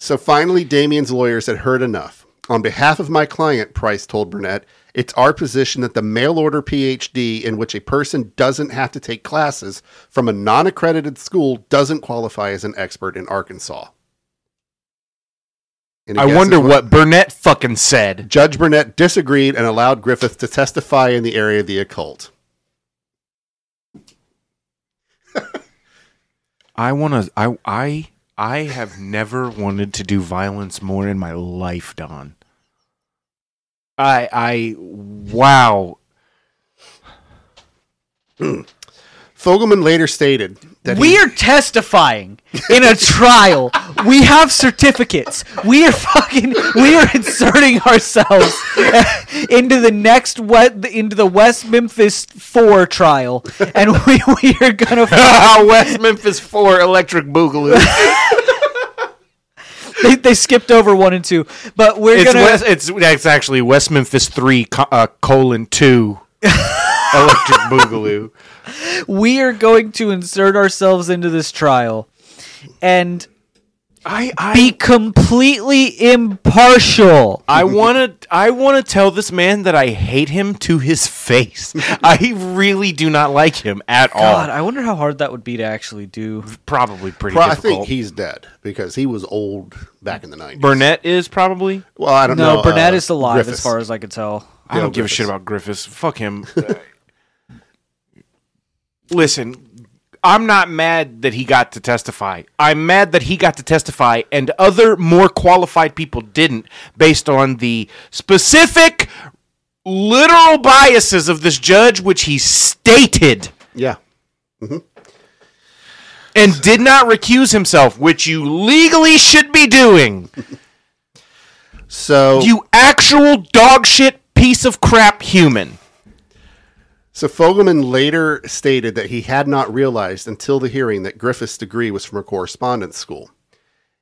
So finally, Damien's lawyers had heard enough. On behalf of my client, Price told Burnett, it's our position that the mail order PhD, in which a person doesn't have to take classes from a non accredited school, doesn't qualify as an expert in Arkansas. Any I guesses wonder what Burnett fucking said. Judge Burnett disagreed and allowed Griffith to testify in the area of the occult. I want to. I I I have never wanted to do violence more in my life, Don. I I wow. [clears throat] Fogleman later stated that he- We are testifying in a [laughs] trial. We have certificates. We are fucking. We are inserting ourselves [laughs] into the next what into the West Memphis Four trial, and [laughs] we we are gonna. West Memphis Four Electric Boogaloo. They, they skipped over one and two, but we're It's gonna. West, it's it's actually West Memphis Three uh, colon two Electric Boogaloo. We are going to insert ourselves into this trial, and I I be completely impartial. I want to I want to tell this man that I hate him to his face. I really do not like him at God, all. I wonder how hard that would be to actually do. Probably pretty Pro- I difficult. think he's dead because he was old back in the 90s. Burnett is probably. Well, I don't No, know. Burnett uh, is alive, as far as I could tell. I don't Yo, give a shit about Griffiths. Fuck him. [laughs] Listen, I'm not mad that he got to testify. I'm mad that he got to testify and other more qualified people didn't based on the specific literal biases of this judge which he stated. Yeah. Mm-hmm. And did not recuse himself, which you legally should be doing. So You actual dog shit piece of crap human. So Fogleman later stated that he had not realized until the hearing that Griffith's degree was from a correspondence school.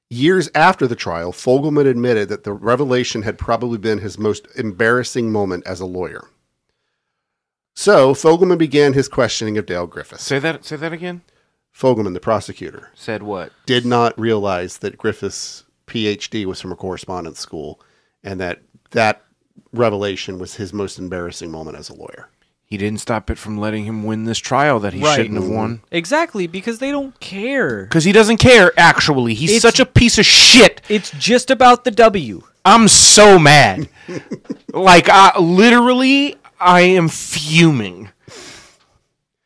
Years after the trial, Fogleman admitted that the revelation had probably been his most embarrassing moment as a lawyer. So Fogleman began his questioning of Dale Griffiths. Say that say that again. Fogleman, the prosecutor, Said what? did not realize that Griffith's PhD was from a correspondence school and that that revelation was his most embarrassing moment as a lawyer. He didn't stop it from letting him win this trial that he Right. shouldn't have won. Exactly, because they don't care. Because he doesn't care, actually. He's It's- such a piece of shit. It's just about the W. I'm so mad. [laughs] like, I, literally, I am fuming.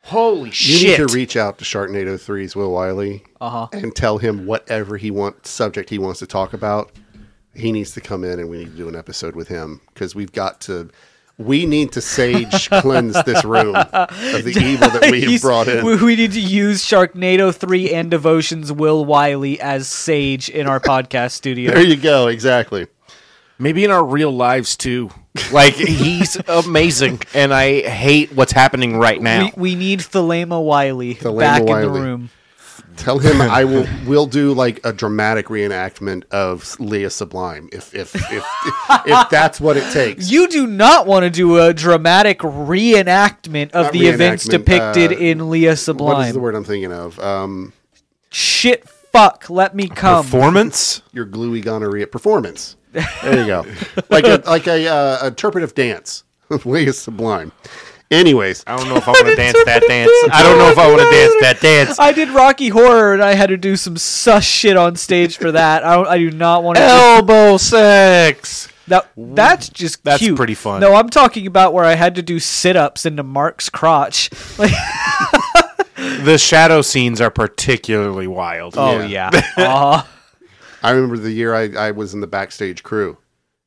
Holy You shit. You need to reach out to Sharknado 3's Will Wiley Uh-huh. and tell him whatever he wants subject he wants to talk about. He needs to come in and we need to do an episode with him because we've got to. We need to sage [laughs] cleanse this room of the [laughs] evil that we have brought in. We, we need to use Sharknado 3 and Devotion's Will Wiley as Sage in our podcast studio. There you go. Exactly. Maybe in our real lives, too. Like, he's [laughs] amazing, and I hate what's happening right now. We, we need Thelema Wiley Thelema back in the room. Tell him I will. [laughs] We'll do like a dramatic reenactment of Leah Sublime if if if if that's what it takes. You do not want to do a dramatic reenactment of Not the events reenactment, depicted uh, in Leah Sublime. What is Sublime. the word I'm thinking of? Um, Shit, fuck, let me come. Performance? your gluey gonorrhea performance. [laughs] There you go. like a like a uh, interpretive dance. Of Leah Sublime. Anyways, I don't know if I want to [laughs] dance that dance. I don't know if I want to dance that dance. I did Rocky Horror and I had to do some sus shit on stage for that. I, don't, I do not want to. Elbow sex. That, that's just That's cute. pretty fun. No, I'm talking about where I had to do sit ups into Mark's crotch. Like, The shadow scenes are particularly wild. oh Yeah. yeah, [laughs] uh, I remember the year I, I was in the backstage crew.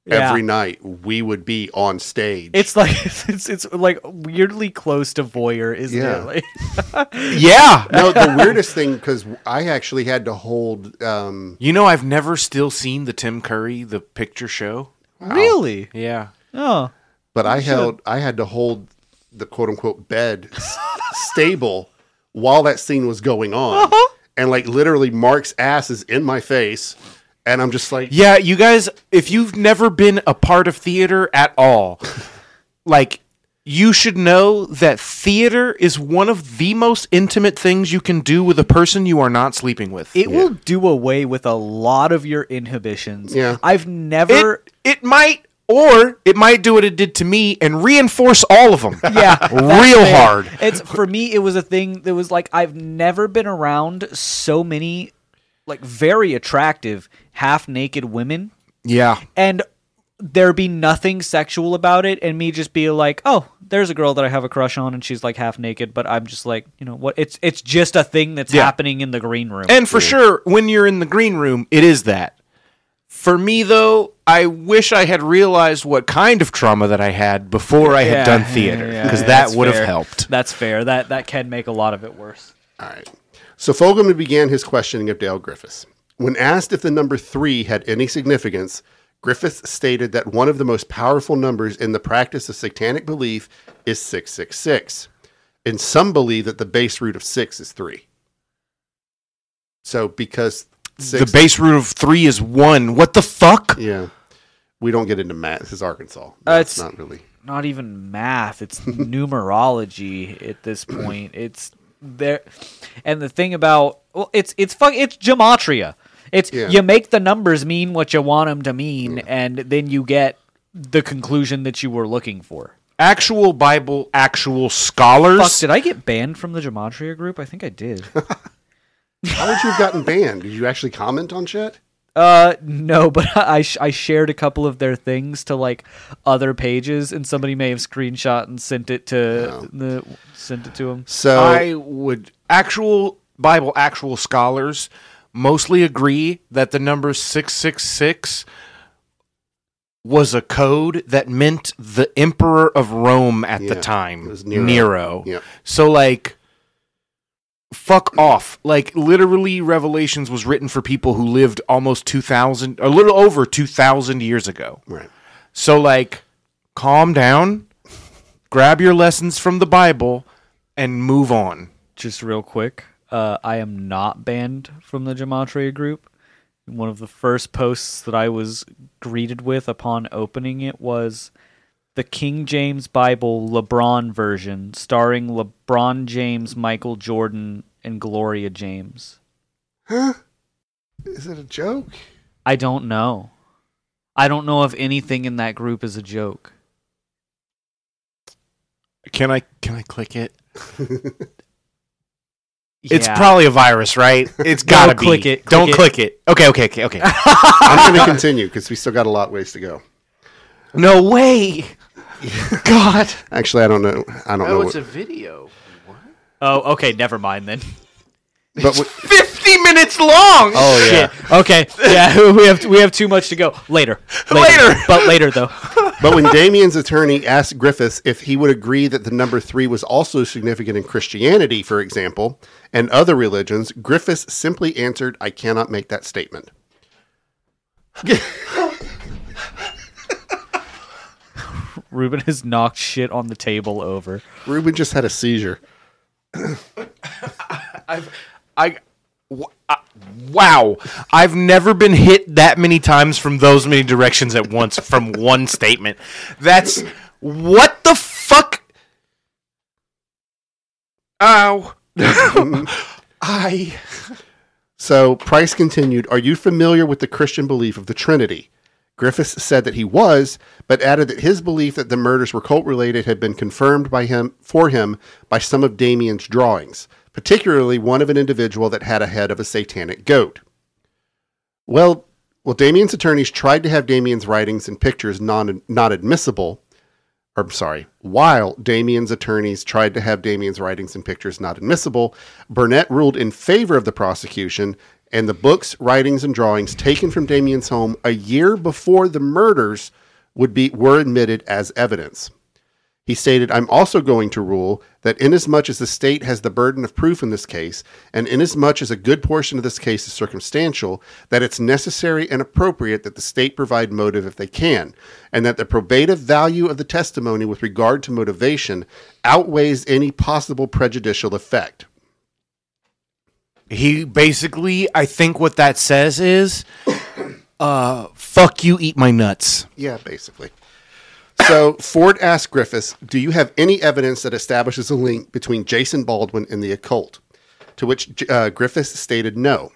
Yeah. Every night we would be on stage. it's like [laughs] it's it's like weirdly close to voyeur, isn't Yeah. it? Like, [laughs] Yeah. no, the weirdest thing because I actually had to hold. Um, You know, I've never still seen the Tim Curry, the picture show. really? Yeah. Oh, but I held. I had to hold the quote unquote bed s- stable while that scene was going on, Uh-huh. and like literally, Mark's ass is in my face, and I'm just like, Yeah, you guys, if you've never been a part of theater at all, [laughs] like, you should know that theater is one of the most intimate things you can do with a person you are not sleeping with. it will do away with a lot of your inhibitions. Yeah. I've never. it, it might, or it might do what it did to me and reinforce all of them. [laughs] yeah, [laughs] Real fair. hard. It's for me. It was a thing that was like I've never been around so many, like very attractive half naked women, Yeah. and there be nothing sexual about it, and me just be like, oh, there's a girl that I have a crush on, and she's like half naked, but I'm just like, you know what? It's it's just a thing that's Yeah. happening in the green room. And for sure, when you're in the green room, it is that. For me, though, I wish I had realized what kind of trauma that I had before I had Yeah, done yeah, theater, yeah, because yeah, that that's would have helped. That's fair. That that can make a lot of it worse. All right. So Fogleman began his questioning of Dale Griffiths. When asked if the number three had any significance, Griffiths stated that one of the most powerful numbers in the practice of satanic belief is 666. And some believe that the base root of six is three. So because six, the base root of three is one. What the fuck? yeah, we don't get into math. This is Arkansas. Uh, That's it's- not really. not even math it's [laughs] numerology at this point it's there and the thing about well it's it's fuck it's gematria it's Yeah. you make the numbers mean what you want them to mean and then you get the conclusion that you were looking for Actual Bible, actual scholars. fuck did i get banned from the gematria group i think i did [laughs] How would you have gotten banned? Did you actually comment on shit? uh no [laughs] but i sh- i shared a couple of their things to like other pages and somebody may have screenshot and sent it to the sent it to them So I would actual Bible actual scholars mostly agree that the number 666 was a code that meant the emperor of Rome at Yeah, the time, Nero. Nero. Yep. So like fuck off. Like literally Revelations was written for people who lived almost 2000 a little over 2000 years ago. Right. So like calm down, grab your lessons from the Bible and move on. Just real quick, uh, I am not banned from the Gematria group. One of the first posts that I was greeted with upon opening it was the King James Bible LeBron version, starring LeBron James, Michael Jordan, and Gloria James. Huh? Is it a joke? I don't know. I don't know if anything in that group is a joke. Can I can I click it? [laughs] It's probably a virus, right? [laughs] It's got to be. click it, click Don't it. click it. Okay, okay, okay, okay. [laughs] I'm going to continue because we still got a lot ways to go. no way. [laughs] God. Actually, I don't know. I don't know. Oh, What, a video. What? Oh, okay. Never mind then. but what, 50 minutes long. oh yeah. Shit. Okay. Yeah, we have we have too much to go. Later. Later. But later though. But when Damien's attorney asked Griffiths if he would agree that the number three was also significant in Christianity, for example, and other religions, Griffiths simply answered, I cannot make that statement. Ruben has knocked shit on the table over. Ruben just had a seizure. I, w- I- wow. I've never been hit that many times from those many directions at once from [laughs] one statement. That's what the fuck. Ow. [laughs] I. So Price continued, Are you familiar with the Christian belief of the Trinity? Griffiths said that he was, but added that his belief that the murders were cult related had been confirmed by him for him by some of Damien's drawings, particularly one of an individual that had a head of a satanic goat. Well, well, Damien's attorneys tried to have Damien's writings and pictures non not admissible. Or, I'm sorry, while Damien's attorneys tried to have Damien's writings and pictures not admissible, Burnett ruled in favor of the prosecution, and the books, writings, and drawings taken from Damien's home a year before the murders would be were admitted as evidence. He stated, I'm also going to rule that inasmuch as the state has the burden of proof in this case, and inasmuch as a good portion of this case is circumstantial, that it's necessary and appropriate that the state provide motive if they can, and that the probative value of the testimony with regard to motivation outweighs any possible prejudicial effect. He basically, I think what that says is, uh, fuck you, eat my nuts. Yeah, basically. So Ford asked Griffiths, Do you have any evidence that establishes a link between Jason Baldwin and the occult? To which uh, Griffiths stated no.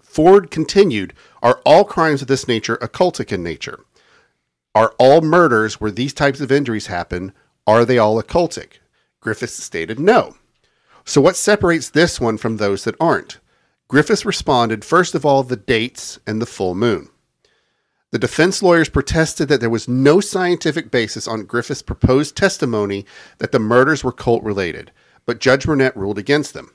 Ford continued, Are all crimes of this nature occultic in nature? Are all murders where these types of injuries happen, are they all occultic? Griffiths stated no. So what separates this one from those that aren't? Griffiths responded, first of all, the dates and the full moon. The defense lawyers protested that there was no scientific basis on Griffith's proposed testimony that the murders were cult related, but Judge Burnett ruled against them.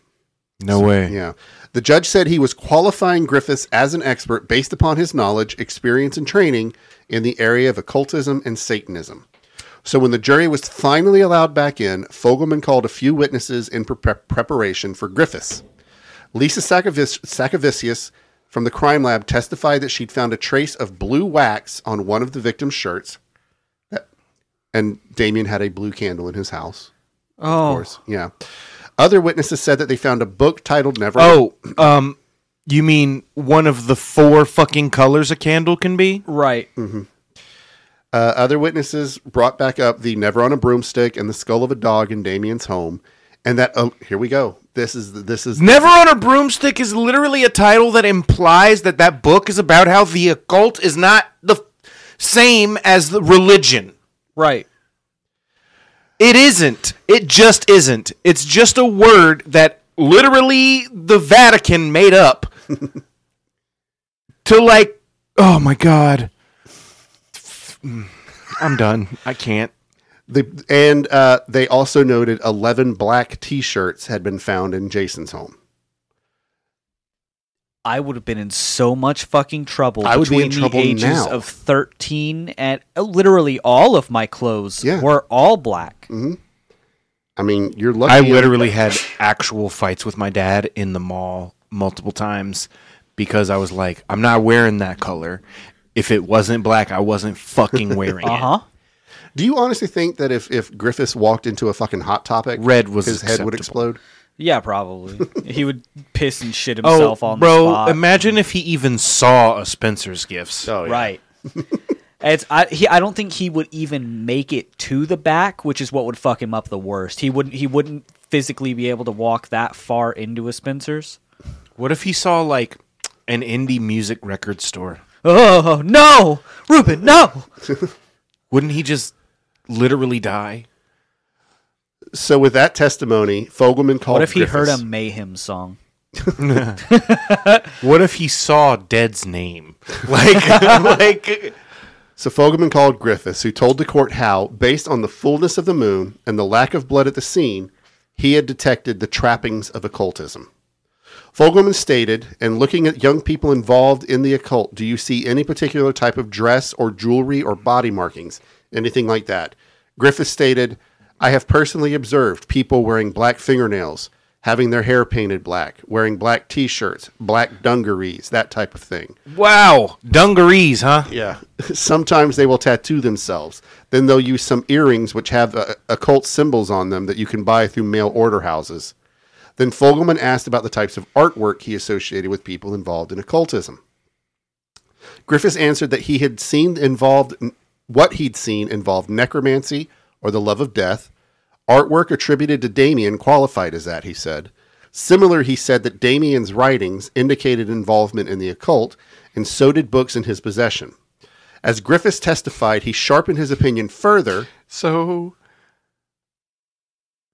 No way. Yeah. The judge said he was qualifying Griffiths as an expert based upon his knowledge, experience, and training in the area of occultism and Satanism. So when the jury was finally allowed back in, Fogleman called a few witnesses in pre- preparation for Griffiths. Lisa Sakevicius from the crime lab testified that she'd found a trace of blue wax on one of the victim's shirts. And Damien had a blue candle in his house. Of Oh, course. Yeah. Other witnesses said that they found a book titled Never. Oh, um, you mean one of the four fucking colors a candle can be? right. Uh, other witnesses brought back up the Never on a Broomstick and the skull of a dog in Damien's home. And that, oh, here we go. This is, this is, Never on a Broomstick is literally a title that implies that that book is about how the occult is not the same as the religion. Right. It isn't. It just isn't. It's just a word that literally the Vatican made up [laughs] to like, oh my god. Mm. I'm done. I can't. The, and uh, they also noted 11 black t shirts had been found in Jason's home. I would have been in so much fucking trouble I would be between in trouble the ages now. of 13 and uh, literally all of my clothes Yeah. were all black. I mean, you're lucky. I literally had actual fights with my dad in the mall multiple times because I was like, I'm not wearing that color. If it wasn't black, I wasn't fucking wearing [laughs] Uh it. huh. Do you honestly think that if if Griffiths walked into a fucking hot topic, Red was his head would explode? Yeah, probably. [laughs] he would piss and shit Oh, himself on the bro! spot. Imagine if he even saw a Spencer's Gifts. Oh, yeah. Right. it's I he I don't think he would even make it to the back, which is what would fuck him up the worst. He wouldn't he wouldn't physically be able to walk that far into a Spencer's. What if he saw like an indie music record store? Oh no, Ruben, no! [laughs] Wouldn't he just literally die? So with that testimony, Fogleman called. What if he heard a Mayhem song? [laughs] What if he saw Dead's name? [laughs] Like, [laughs] like So Fogleman called Griffiths, who told the court how, based on the fullness of the moon and the lack of blood at the scene, he had detected the trappings of occultism. Fogleman stated, and looking at young people involved in the occult, do you see any particular type of dress or jewelry or body markings? Anything like that? Griffith stated, I have personally observed people wearing black fingernails, having their hair painted black, wearing black t shirts, black dungarees, that type of thing. wow, dungarees, huh? Yeah. [laughs] Sometimes they will tattoo themselves. Then they'll use some earrings which have uh, occult symbols on them that you can buy through mail order houses. Then Fogleman asked about the types of artwork he associated with people involved in occultism. Griffiths answered that he had seen involved what he'd seen involved necromancy or the love of death. Artwork attributed to Damien qualified as that, he said. Similar, he said that Damien's writings indicated involvement in the occult, and so did books in his possession. As Griffiths testified, he sharpened his opinion further. So,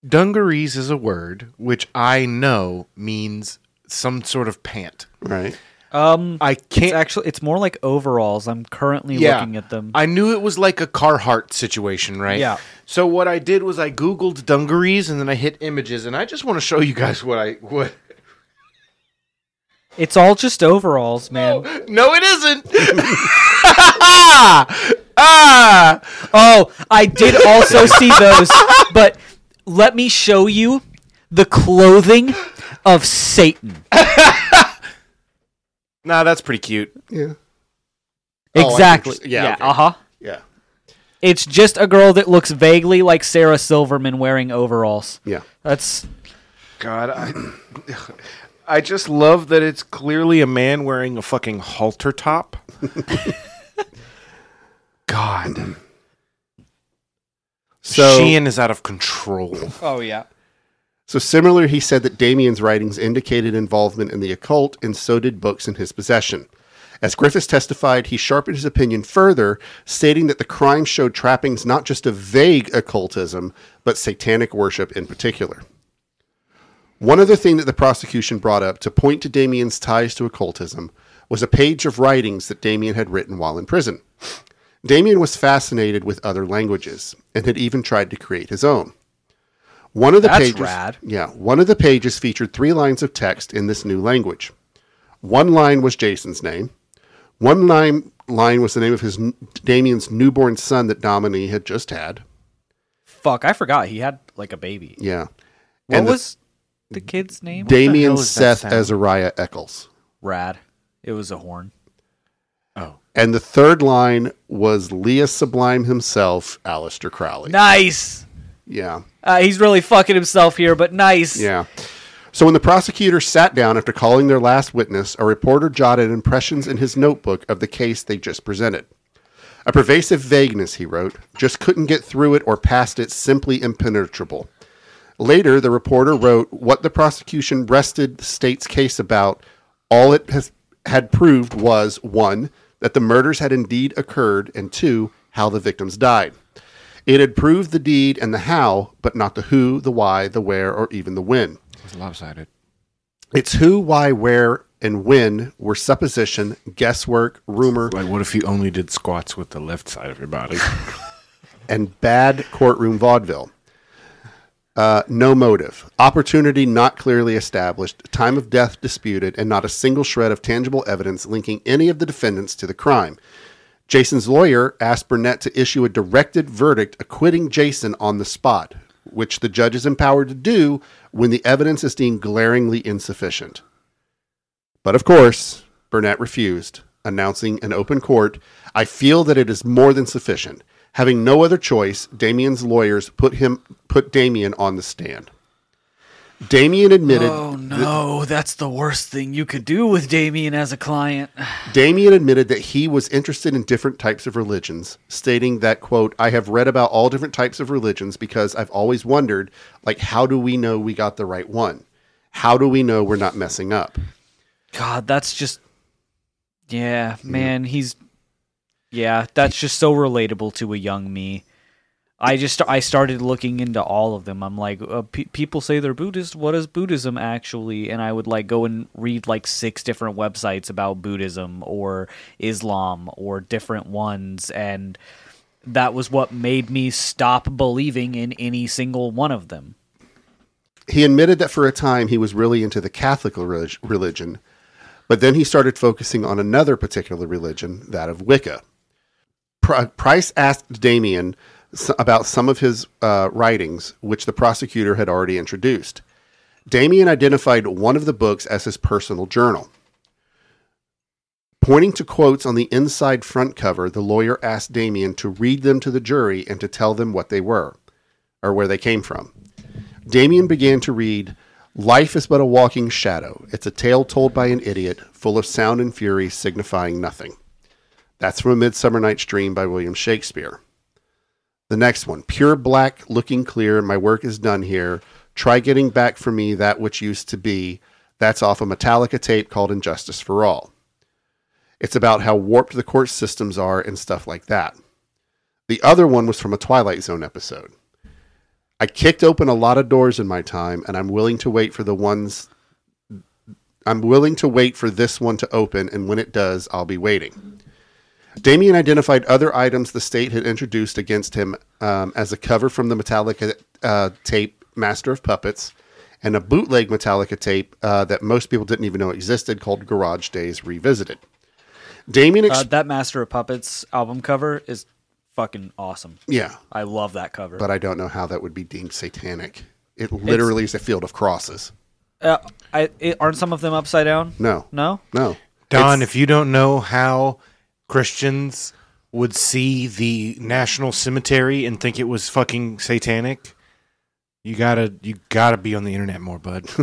dungarees is a word which I know means some sort of pant. Right. Um I can't. actually it's more like overalls. I'm currently Yeah. looking at them. I knew it was like a Carhartt situation, right? Yeah. So what I did was I googled dungarees and then I hit images, and I just want to show you guys what I what. It's all just overalls, man. No, it isn't. [laughs] [laughs] ah, Oh, I did also [laughs] see those, but let me show you the clothing of Satan. Nah, that's pretty cute. Yeah. Oh, I see Exactly. what you're- yeah, Yeah. okay. Uh huh. Yeah. It's just a girl that looks vaguely like Sarah Silverman wearing overalls. Yeah. That's God, I, [laughs] I just love that it's clearly a man wearing a fucking halter top. [laughs] God, So, Sheehan is out of control. oh yeah. So similar, he said that Damien's writings indicated involvement in the occult, and so did books in his possession. As Griffiths testified, he sharpened his opinion further, stating that the crime showed trappings not just of vague occultism, but satanic worship in particular. One other thing that the prosecution brought up to point to Damien's ties to occultism was a page of writings that Damien had written while in prison. Damien was fascinated with other languages and had even tried to create his own. One of the That's pages, rad. yeah, one of the pages featured three lines of text in this new language. One line was Jason's name. One line line was the name of his Damien's newborn son that Dominique had just had. Fuck, I forgot he had like a baby. Yeah, What And was the kid's name? Damien hell is that Seth sound? Azariah Echols. Rad. It was a horn. Oh, And the third line was Leah Sublime himself, Aleister Crowley. Nice. Yeah. Uh, he's really fucking himself here, but nice. Yeah. So when the prosecutor sat down after calling their last witness, a reporter jotted impressions in his notebook of the case they just presented. A pervasive vagueness, he wrote, just couldn't get through it or past it, simply impenetrable. Later, the reporter wrote what the prosecution rested the state's case about. All it has, had proved was one, that the murders had indeed occurred, and two, how the victims died. It had proved the deed and the how, but not the who, the why, the where, or even the when. it's lopsided. It's who, why, where, and when were supposition, guesswork, rumor, Like, what if you only did squats with the left side of your body? [laughs] and bad courtroom vaudeville. Uh, no motive. Opportunity not clearly established. Time of death disputed, and not a single shred of tangible evidence linking any of the defendants to the crime. Jason's lawyer asked Burnett to issue a directed verdict acquitting Jason on the spot, which the judge is empowered to do when the evidence is deemed glaringly insufficient. But of course, Burnett refused, announcing in open court, I feel that it is more than sufficient. Having no other choice, Damien's lawyers put him put Damien on the stand. Damien admitted Oh no, that's the worst thing you could do with Damien as a client. [sighs] Damien admitted that he was interested in different types of religions, stating that quote, I have read about all different types of religions because I've always wondered like how do we know we got the right one? How do we know we're not messing up? God, that's just yeah, man, he's yeah, that's just so relatable to a young me. I just I started looking into all of them. I'm like, uh, pe- people say they're Buddhist. What is Buddhism actually? And I would like go and read like six different websites about Buddhism or Islam or different ones, and that was what made me stop believing in any single one of them. He admitted that for a time he was really into the Catholic religion, but then he started focusing on another particular religion, that of Wicca. Pri- Price asked Damien about some of his uh, writings, which the prosecutor had already introduced. Damien identified one of the books as his personal journal. Pointing to quotes on the inside front cover, the lawyer asked Damien to read them to the jury and to tell them what they were, or where they came from. Damien began to read Life is but a walking shadow. It's a tale told by an idiot, full of sound and fury, signifying nothing. That's from A Midsummer Night's Dream by William Shakespeare. The next one, pure black, looking clear, my work is done here. Try getting back for me that which used to be. That's off a Metallica tape called Injustice for All. It's about how warped the court systems are and stuff like that. The other one was from a Twilight Zone episode. I kicked open a lot of doors in my time, and I'm willing to wait for the ones. I'm willing to wait for this one to open, and when it does, I'll be waiting. Damien identified other items the state had introduced against him um, as a cover from the Metallica uh, tape Master of Puppets and a bootleg Metallica tape uh, that most people didn't even know existed called Garage Days Revisited. Damien, ex- Uh, that Master of Puppets album cover is fucking awesome. yeah, I love that cover. but I don't know how that would be deemed satanic. It literally is a field of crosses. Uh, I, it, aren't some of them upside down? No, No. no. Don, It's- if you don't know how Christians would see the national cemetery and think it was fucking satanic, you gotta you gotta be on the internet more, bud. [laughs]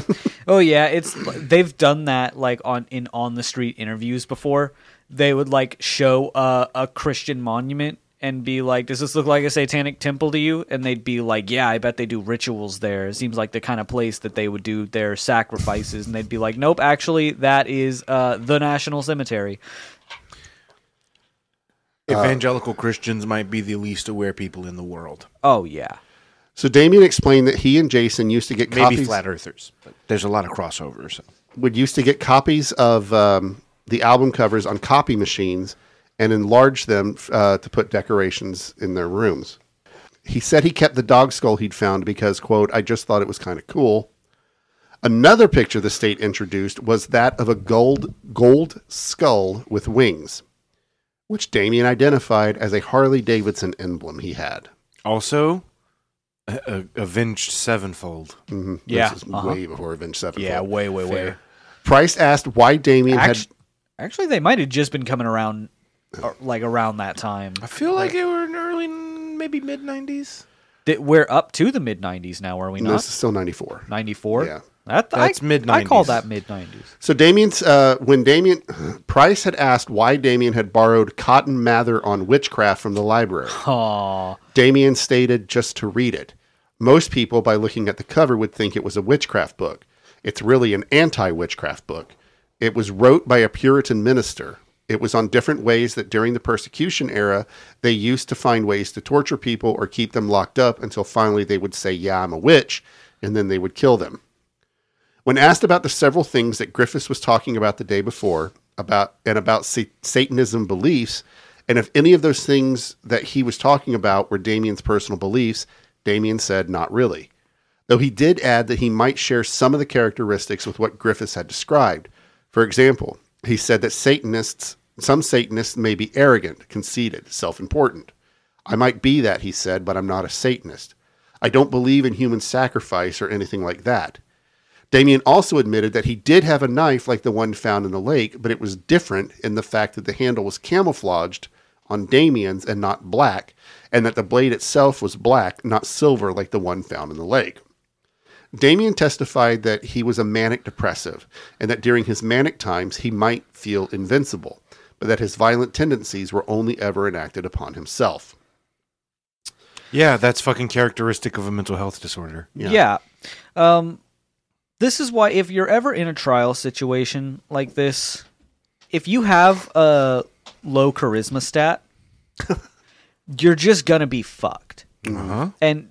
Oh yeah, it's they've done that like on in on the street interviews before. They would like show a, a Christian monument and be like, "Does this look like a satanic temple to you?" And they'd be like, "Yeah, I bet they do rituals there. It seems like the kind of place that they would do their sacrifices." And they'd be like, "Nope, actually, that is uh, the National Cemetery." Evangelical Christians might be the least aware people in the world. Oh yeah, So Damien explained that he and Jason used to get Maybe copies. flat earthers, but there's a lot of crossovers. So would used to get copies of um, the album covers on copy machines and enlarge them uh, to put decorations in their rooms. He said he kept the dog skull he'd found because, quote, I just thought it was kind of cool. Another picture the state introduced was that of a gold gold skull with wings, which Damien identified as a Harley Davidson emblem he had. also, a, a, Avenged Sevenfold. Mhm. Yeah, this is uh-huh. way before Avenged Sevenfold. yeah, way, way, way. Price asked why Damien had Actually, actually, they might have just been coming around, uh, like around that time. I feel like it were in early, maybe mid '90s. That we're up to the mid '90s now, are we no, not? this is still ninety four. '94. Yeah. That, That's I, mid- I call 90s. that mid '90s. So Damien's uh, when Damien [sighs] Price had asked why Damien had borrowed Cotton Mather on witchcraft from the library. [laughs] Aw, Damien stated just to read it. Most people, by looking at the cover, would think it was a witchcraft book. It's really an anti-witchcraft book. It was wrote by a Puritan minister. It was on different ways that during the persecution era, they used to find ways to torture people or keep them locked up until finally they would say, "Yeah, I'm a witch," and then they would kill them. When asked about the several things that Griffiths was talking about the day before, about and about sa- Satanism beliefs, and if any of those things that he was talking about were Damien's personal beliefs, Damien said not really. Though he did add that he might share some of the characteristics with what Griffiths had described. For example, he said that Satanists, some Satanists may be arrogant, conceited, self important. I might be that, he said, but I'm not a Satanist. I don't believe in human sacrifice or anything like that. Damien also admitted that he did have a knife like the one found in the lake, but it was different in the fact that the handle was camouflaged on Damien's and not black, and that the blade itself was black, not silver like the one found in the lake. Damien testified that he was a manic depressive and that during his manic times he might feel invincible, but that his violent tendencies were only ever enacted upon himself. Yeah, that's fucking characteristic of a mental health disorder. Yeah. Yeah. Um, this is why if you're ever in a trial situation like this, if you have a low charisma stat, [laughs] you're just gonna be fucked. Uh-huh. And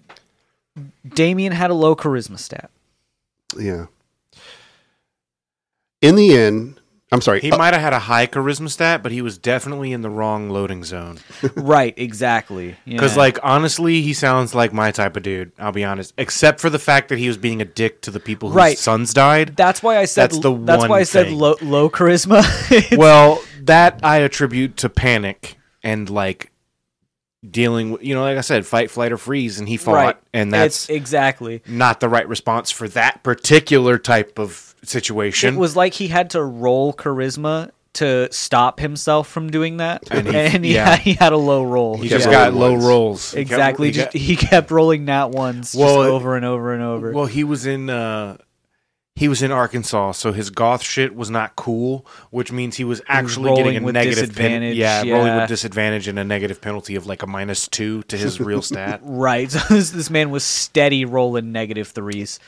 Damien had a low charisma stat. Yeah. In the end, I'm sorry. He uh, might have had a high charisma stat, but he was definitely in the wrong loading zone. [laughs] right, exactly. Because, Yeah. like, honestly, he sounds like my type of dude. I'll be honest. Except for the fact that he was being a dick to the people whose Right. sons died. that's why I said that's the that's one why I said low, low charisma. [laughs] well, that I attribute to panic and like dealing with, you know, like I said, fight, flight, or freeze, and he fought, right, and that's It's- exactly. not the right response for that particular type of situation. It was like he had to roll charisma to stop himself from doing that, And [laughs] and he- he, yeah. had, he had a low roll. he kept just Yeah. got low ones. rolls. He kept- exactly. he just got- he kept rolling nat ones Well, just over and over and over. Well, he was in uh he was in Arkansas, so his goth shit was not cool, which means he was actually getting a with negative pen- disadvantage, yeah, rolling yeah. with disadvantage and a negative penalty of like a minus two to his real [laughs] stat. right. [laughs] So this, this man was steady rolling negative threes.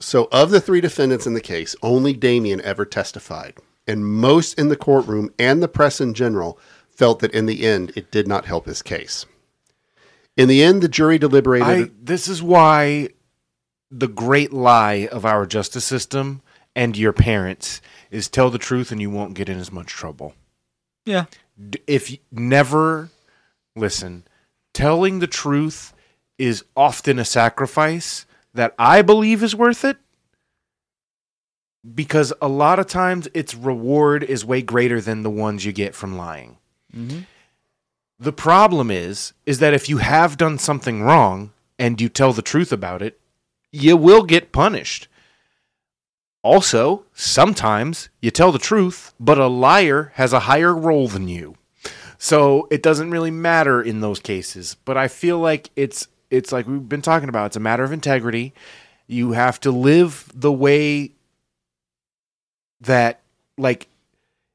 So, of the three defendants in the case, only Damien ever testified. And most in the courtroom and the press in general felt that in the end, it did not help his case. In the end, the jury deliberated. I this is why the great lie of our justice system and your parents is tell the truth and you won't get in as much trouble. Yeah. If y- never listen, telling the truth is often a sacrifice that I believe is worth it because a lot of times its reward is way greater than the ones you get from lying. Mhm. The problem is is that if you have done something wrong and you tell the truth about it, you will get punished. Also, sometimes you tell the truth, but a liar has a higher role than you. So it doesn't really matter in those cases. But I feel like it's it's like we've been talking about. It's a matter of integrity. You have to live the way that like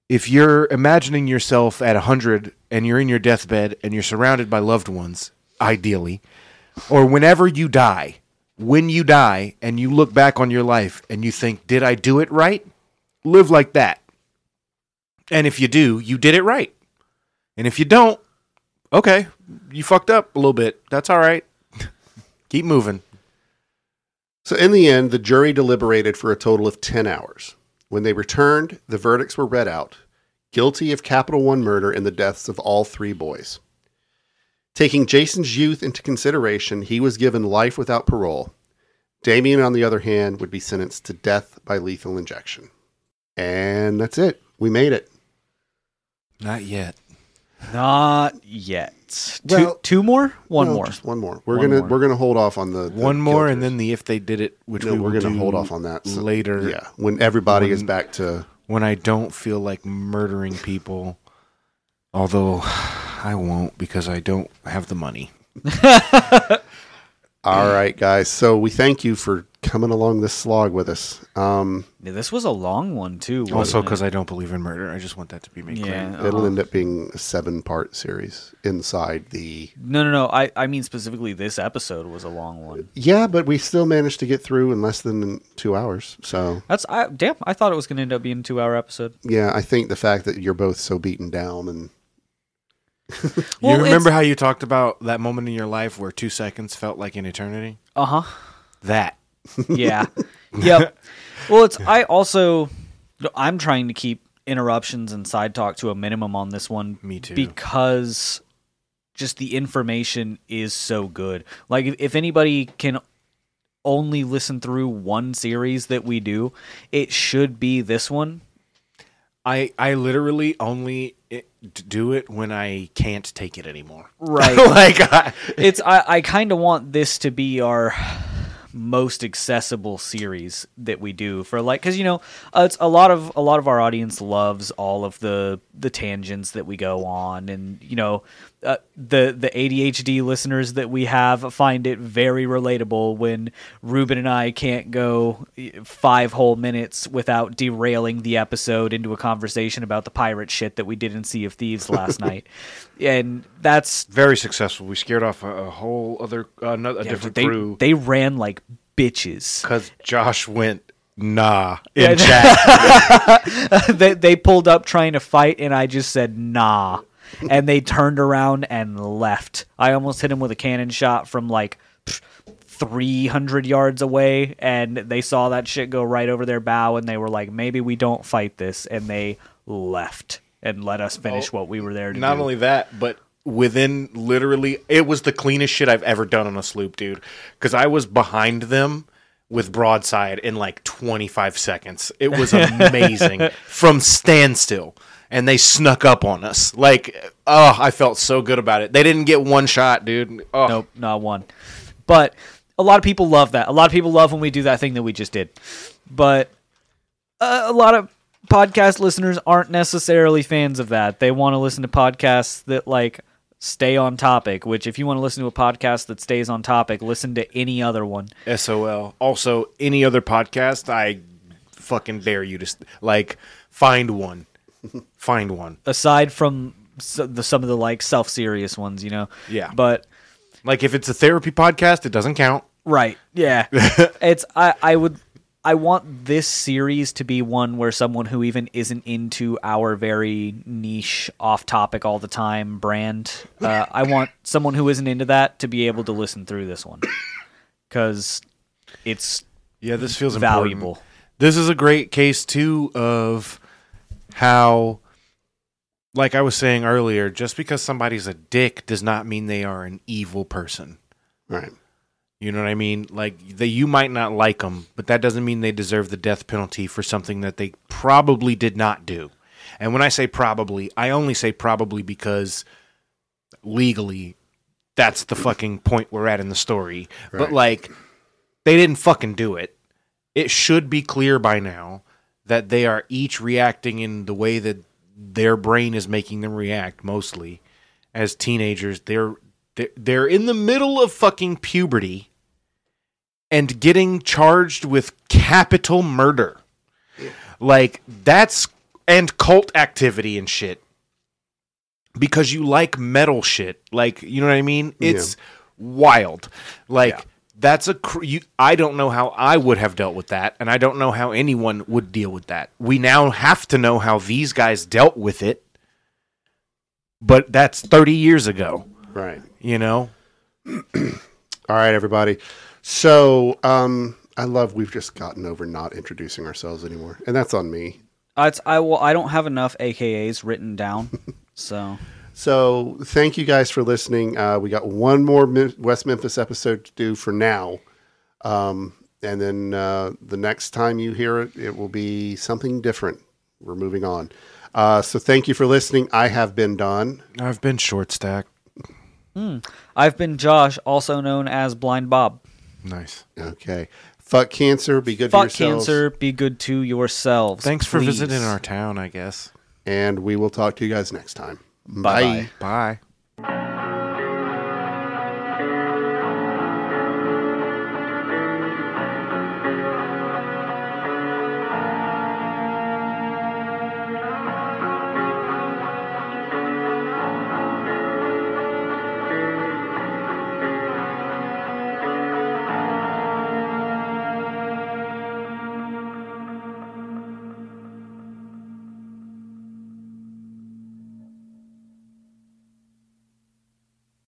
if you're imagining yourself at 100 and you're in your deathbed and you're surrounded by loved ones, ideally, or whenever you die, when you die and you look back on your life and you think, did I do it right? Live like that. And if you do, you did it right. And if you don't, okay, you fucked up a little bit. That's all right. Keep moving. So, in the end, the jury deliberated for a total of 10 hours. When they returned, the verdicts were read out guilty of Capital One murder in the deaths of all three boys. Taking Jason's youth into consideration, he was given life without parole. Damien, on the other hand, would be sentenced to death by lethal injection. And that's it. We made it. Not yet. Not yet. Well, two, two more? One No, more. Just one more. We're One gonna more. we're gonna hold off on the, the One more, guilt and then the if they did it, which No, we we're gonna do hold off on that so- later. yeah when everybody is back to when I don't feel like murdering people. Although [sighs] I won't because I don't have the money. [laughs] All right, guys. So we thank you for coming along this slog with us. Um, Yeah, this was a long one too. Also, because I don't believe in murder. I just want that to be made clear. it'll uh-huh. end up being a seven-part series inside the. No, no, no. I, I mean specifically, this episode was a long one. Yeah, but we still managed to get through in less than two hours. So That's I, damn. I thought it was going to end up being a two-hour episode. yeah, I think the fact that you're both so beaten down and [laughs] Well, you remember how you talked about that moment in your life where two seconds felt like an eternity? Uh huh. That. Yeah. [laughs] yep. [laughs] Well, it's I also I'm trying to keep interruptions and side talk to a minimum on this one. Me too. Because just the information is so good. Like if, if anybody can only listen through one series that we do, it should be this one. I I literally only eh, it, do it when I can't take it anymore. Right. [laughs] like I, it's I, I kind of want this to be our most accessible series that we do for like because you know uh, it's a lot of a lot of our audience loves all of the the tangents that we go on and you know uh, the the ADHD listeners that we have find it very relatable when Ruben and I can't go five whole minutes without derailing the episode into a conversation about the pirate shit that we did in Sea of Thieves last [laughs] night, and that's very successful. We scared off a, a whole other uh, another, a yeah, different they crew they ran like bitches. because Josh went nah in [laughs] chat. [laughs] they they pulled up trying to fight, and I just said nah, and they turned around and left. I almost hit him with a cannon shot from like. 300 yards away and they saw that shit go right over their bow and they were like maybe we don't fight this and they left and let us finish what we were there to do. Not do. only that, but within literally, it was the cleanest shit I've ever done on a sloop, dude. Because I was behind them with broadside in like 25 seconds. It was [laughs] amazing from standstill. And they snuck up on us. Like, oh, I felt so good about it. They didn't get one shot, dude. Oh, Nope, not one. But a lot of people love that. A lot of people love when we do that thing that we just did. But uh, a lot of podcast listeners aren't necessarily fans of that. They want to listen to podcasts that like stay on topic, which if you want to listen to a podcast that stays on topic, listen to any other one. SOL. Also, any other podcast, I fucking dare you to st- like find one. Find one. Aside from the, some of the like self-serious ones, you know. Yeah. But Like if it's a therapy podcast, it doesn't count. Right. Yeah. [laughs] it's I I would I want this series to be one where someone who even isn't into our very niche off topic all the time brand uh, I want someone who isn't into that to be able to listen through this one cuz it's Yeah, this feels valuable. Important. This is a great case too of how like I was saying earlier, just because somebody's a dick does not mean they are an evil person. Right. You know what I mean? Like that you might not like them, but that doesn't mean they deserve the death penalty for something that they probably did not do. And when I say probably, I only say probably because legally that's the fucking point we're at in the story. But like they didn't fucking do it. It should be clear by now that they are each reacting in the way that their brain is making them react mostly as teenagers. They're they're, in the middle of fucking puberty and getting charged with capital murder. Like that's and cult activity and shit. Because you like metal shit. Like, you know what I mean? It's wild. Like Yeah. That's a cr- you, I don't know how I would have dealt with that and I don't know how anyone would deal with that. We now have to know how these guys dealt with it. But that's 30 years ago, Right. you know? [clears throat] All right, everybody. So, um, I love we've just gotten over not introducing ourselves anymore, and that's on me. Uh, It's, I will I don't have enough AKAs written down. [laughs] So So, thank you guys for listening. Uh, we got one more West Memphis episode to do for now, um, and then uh, the next time you hear it, it will be something different. We're moving on. Uh, so, thank you for listening. I have been Don. I've been short stack. I've been Josh, also known as Blind Bob. Nice. Okay. Fuck cancer. Be good to Fuck yourselves. cancer, be good to yourselves. Thanks for please. visiting our town, I guess. And we will talk to you guys next time. Bye-bye. Bye.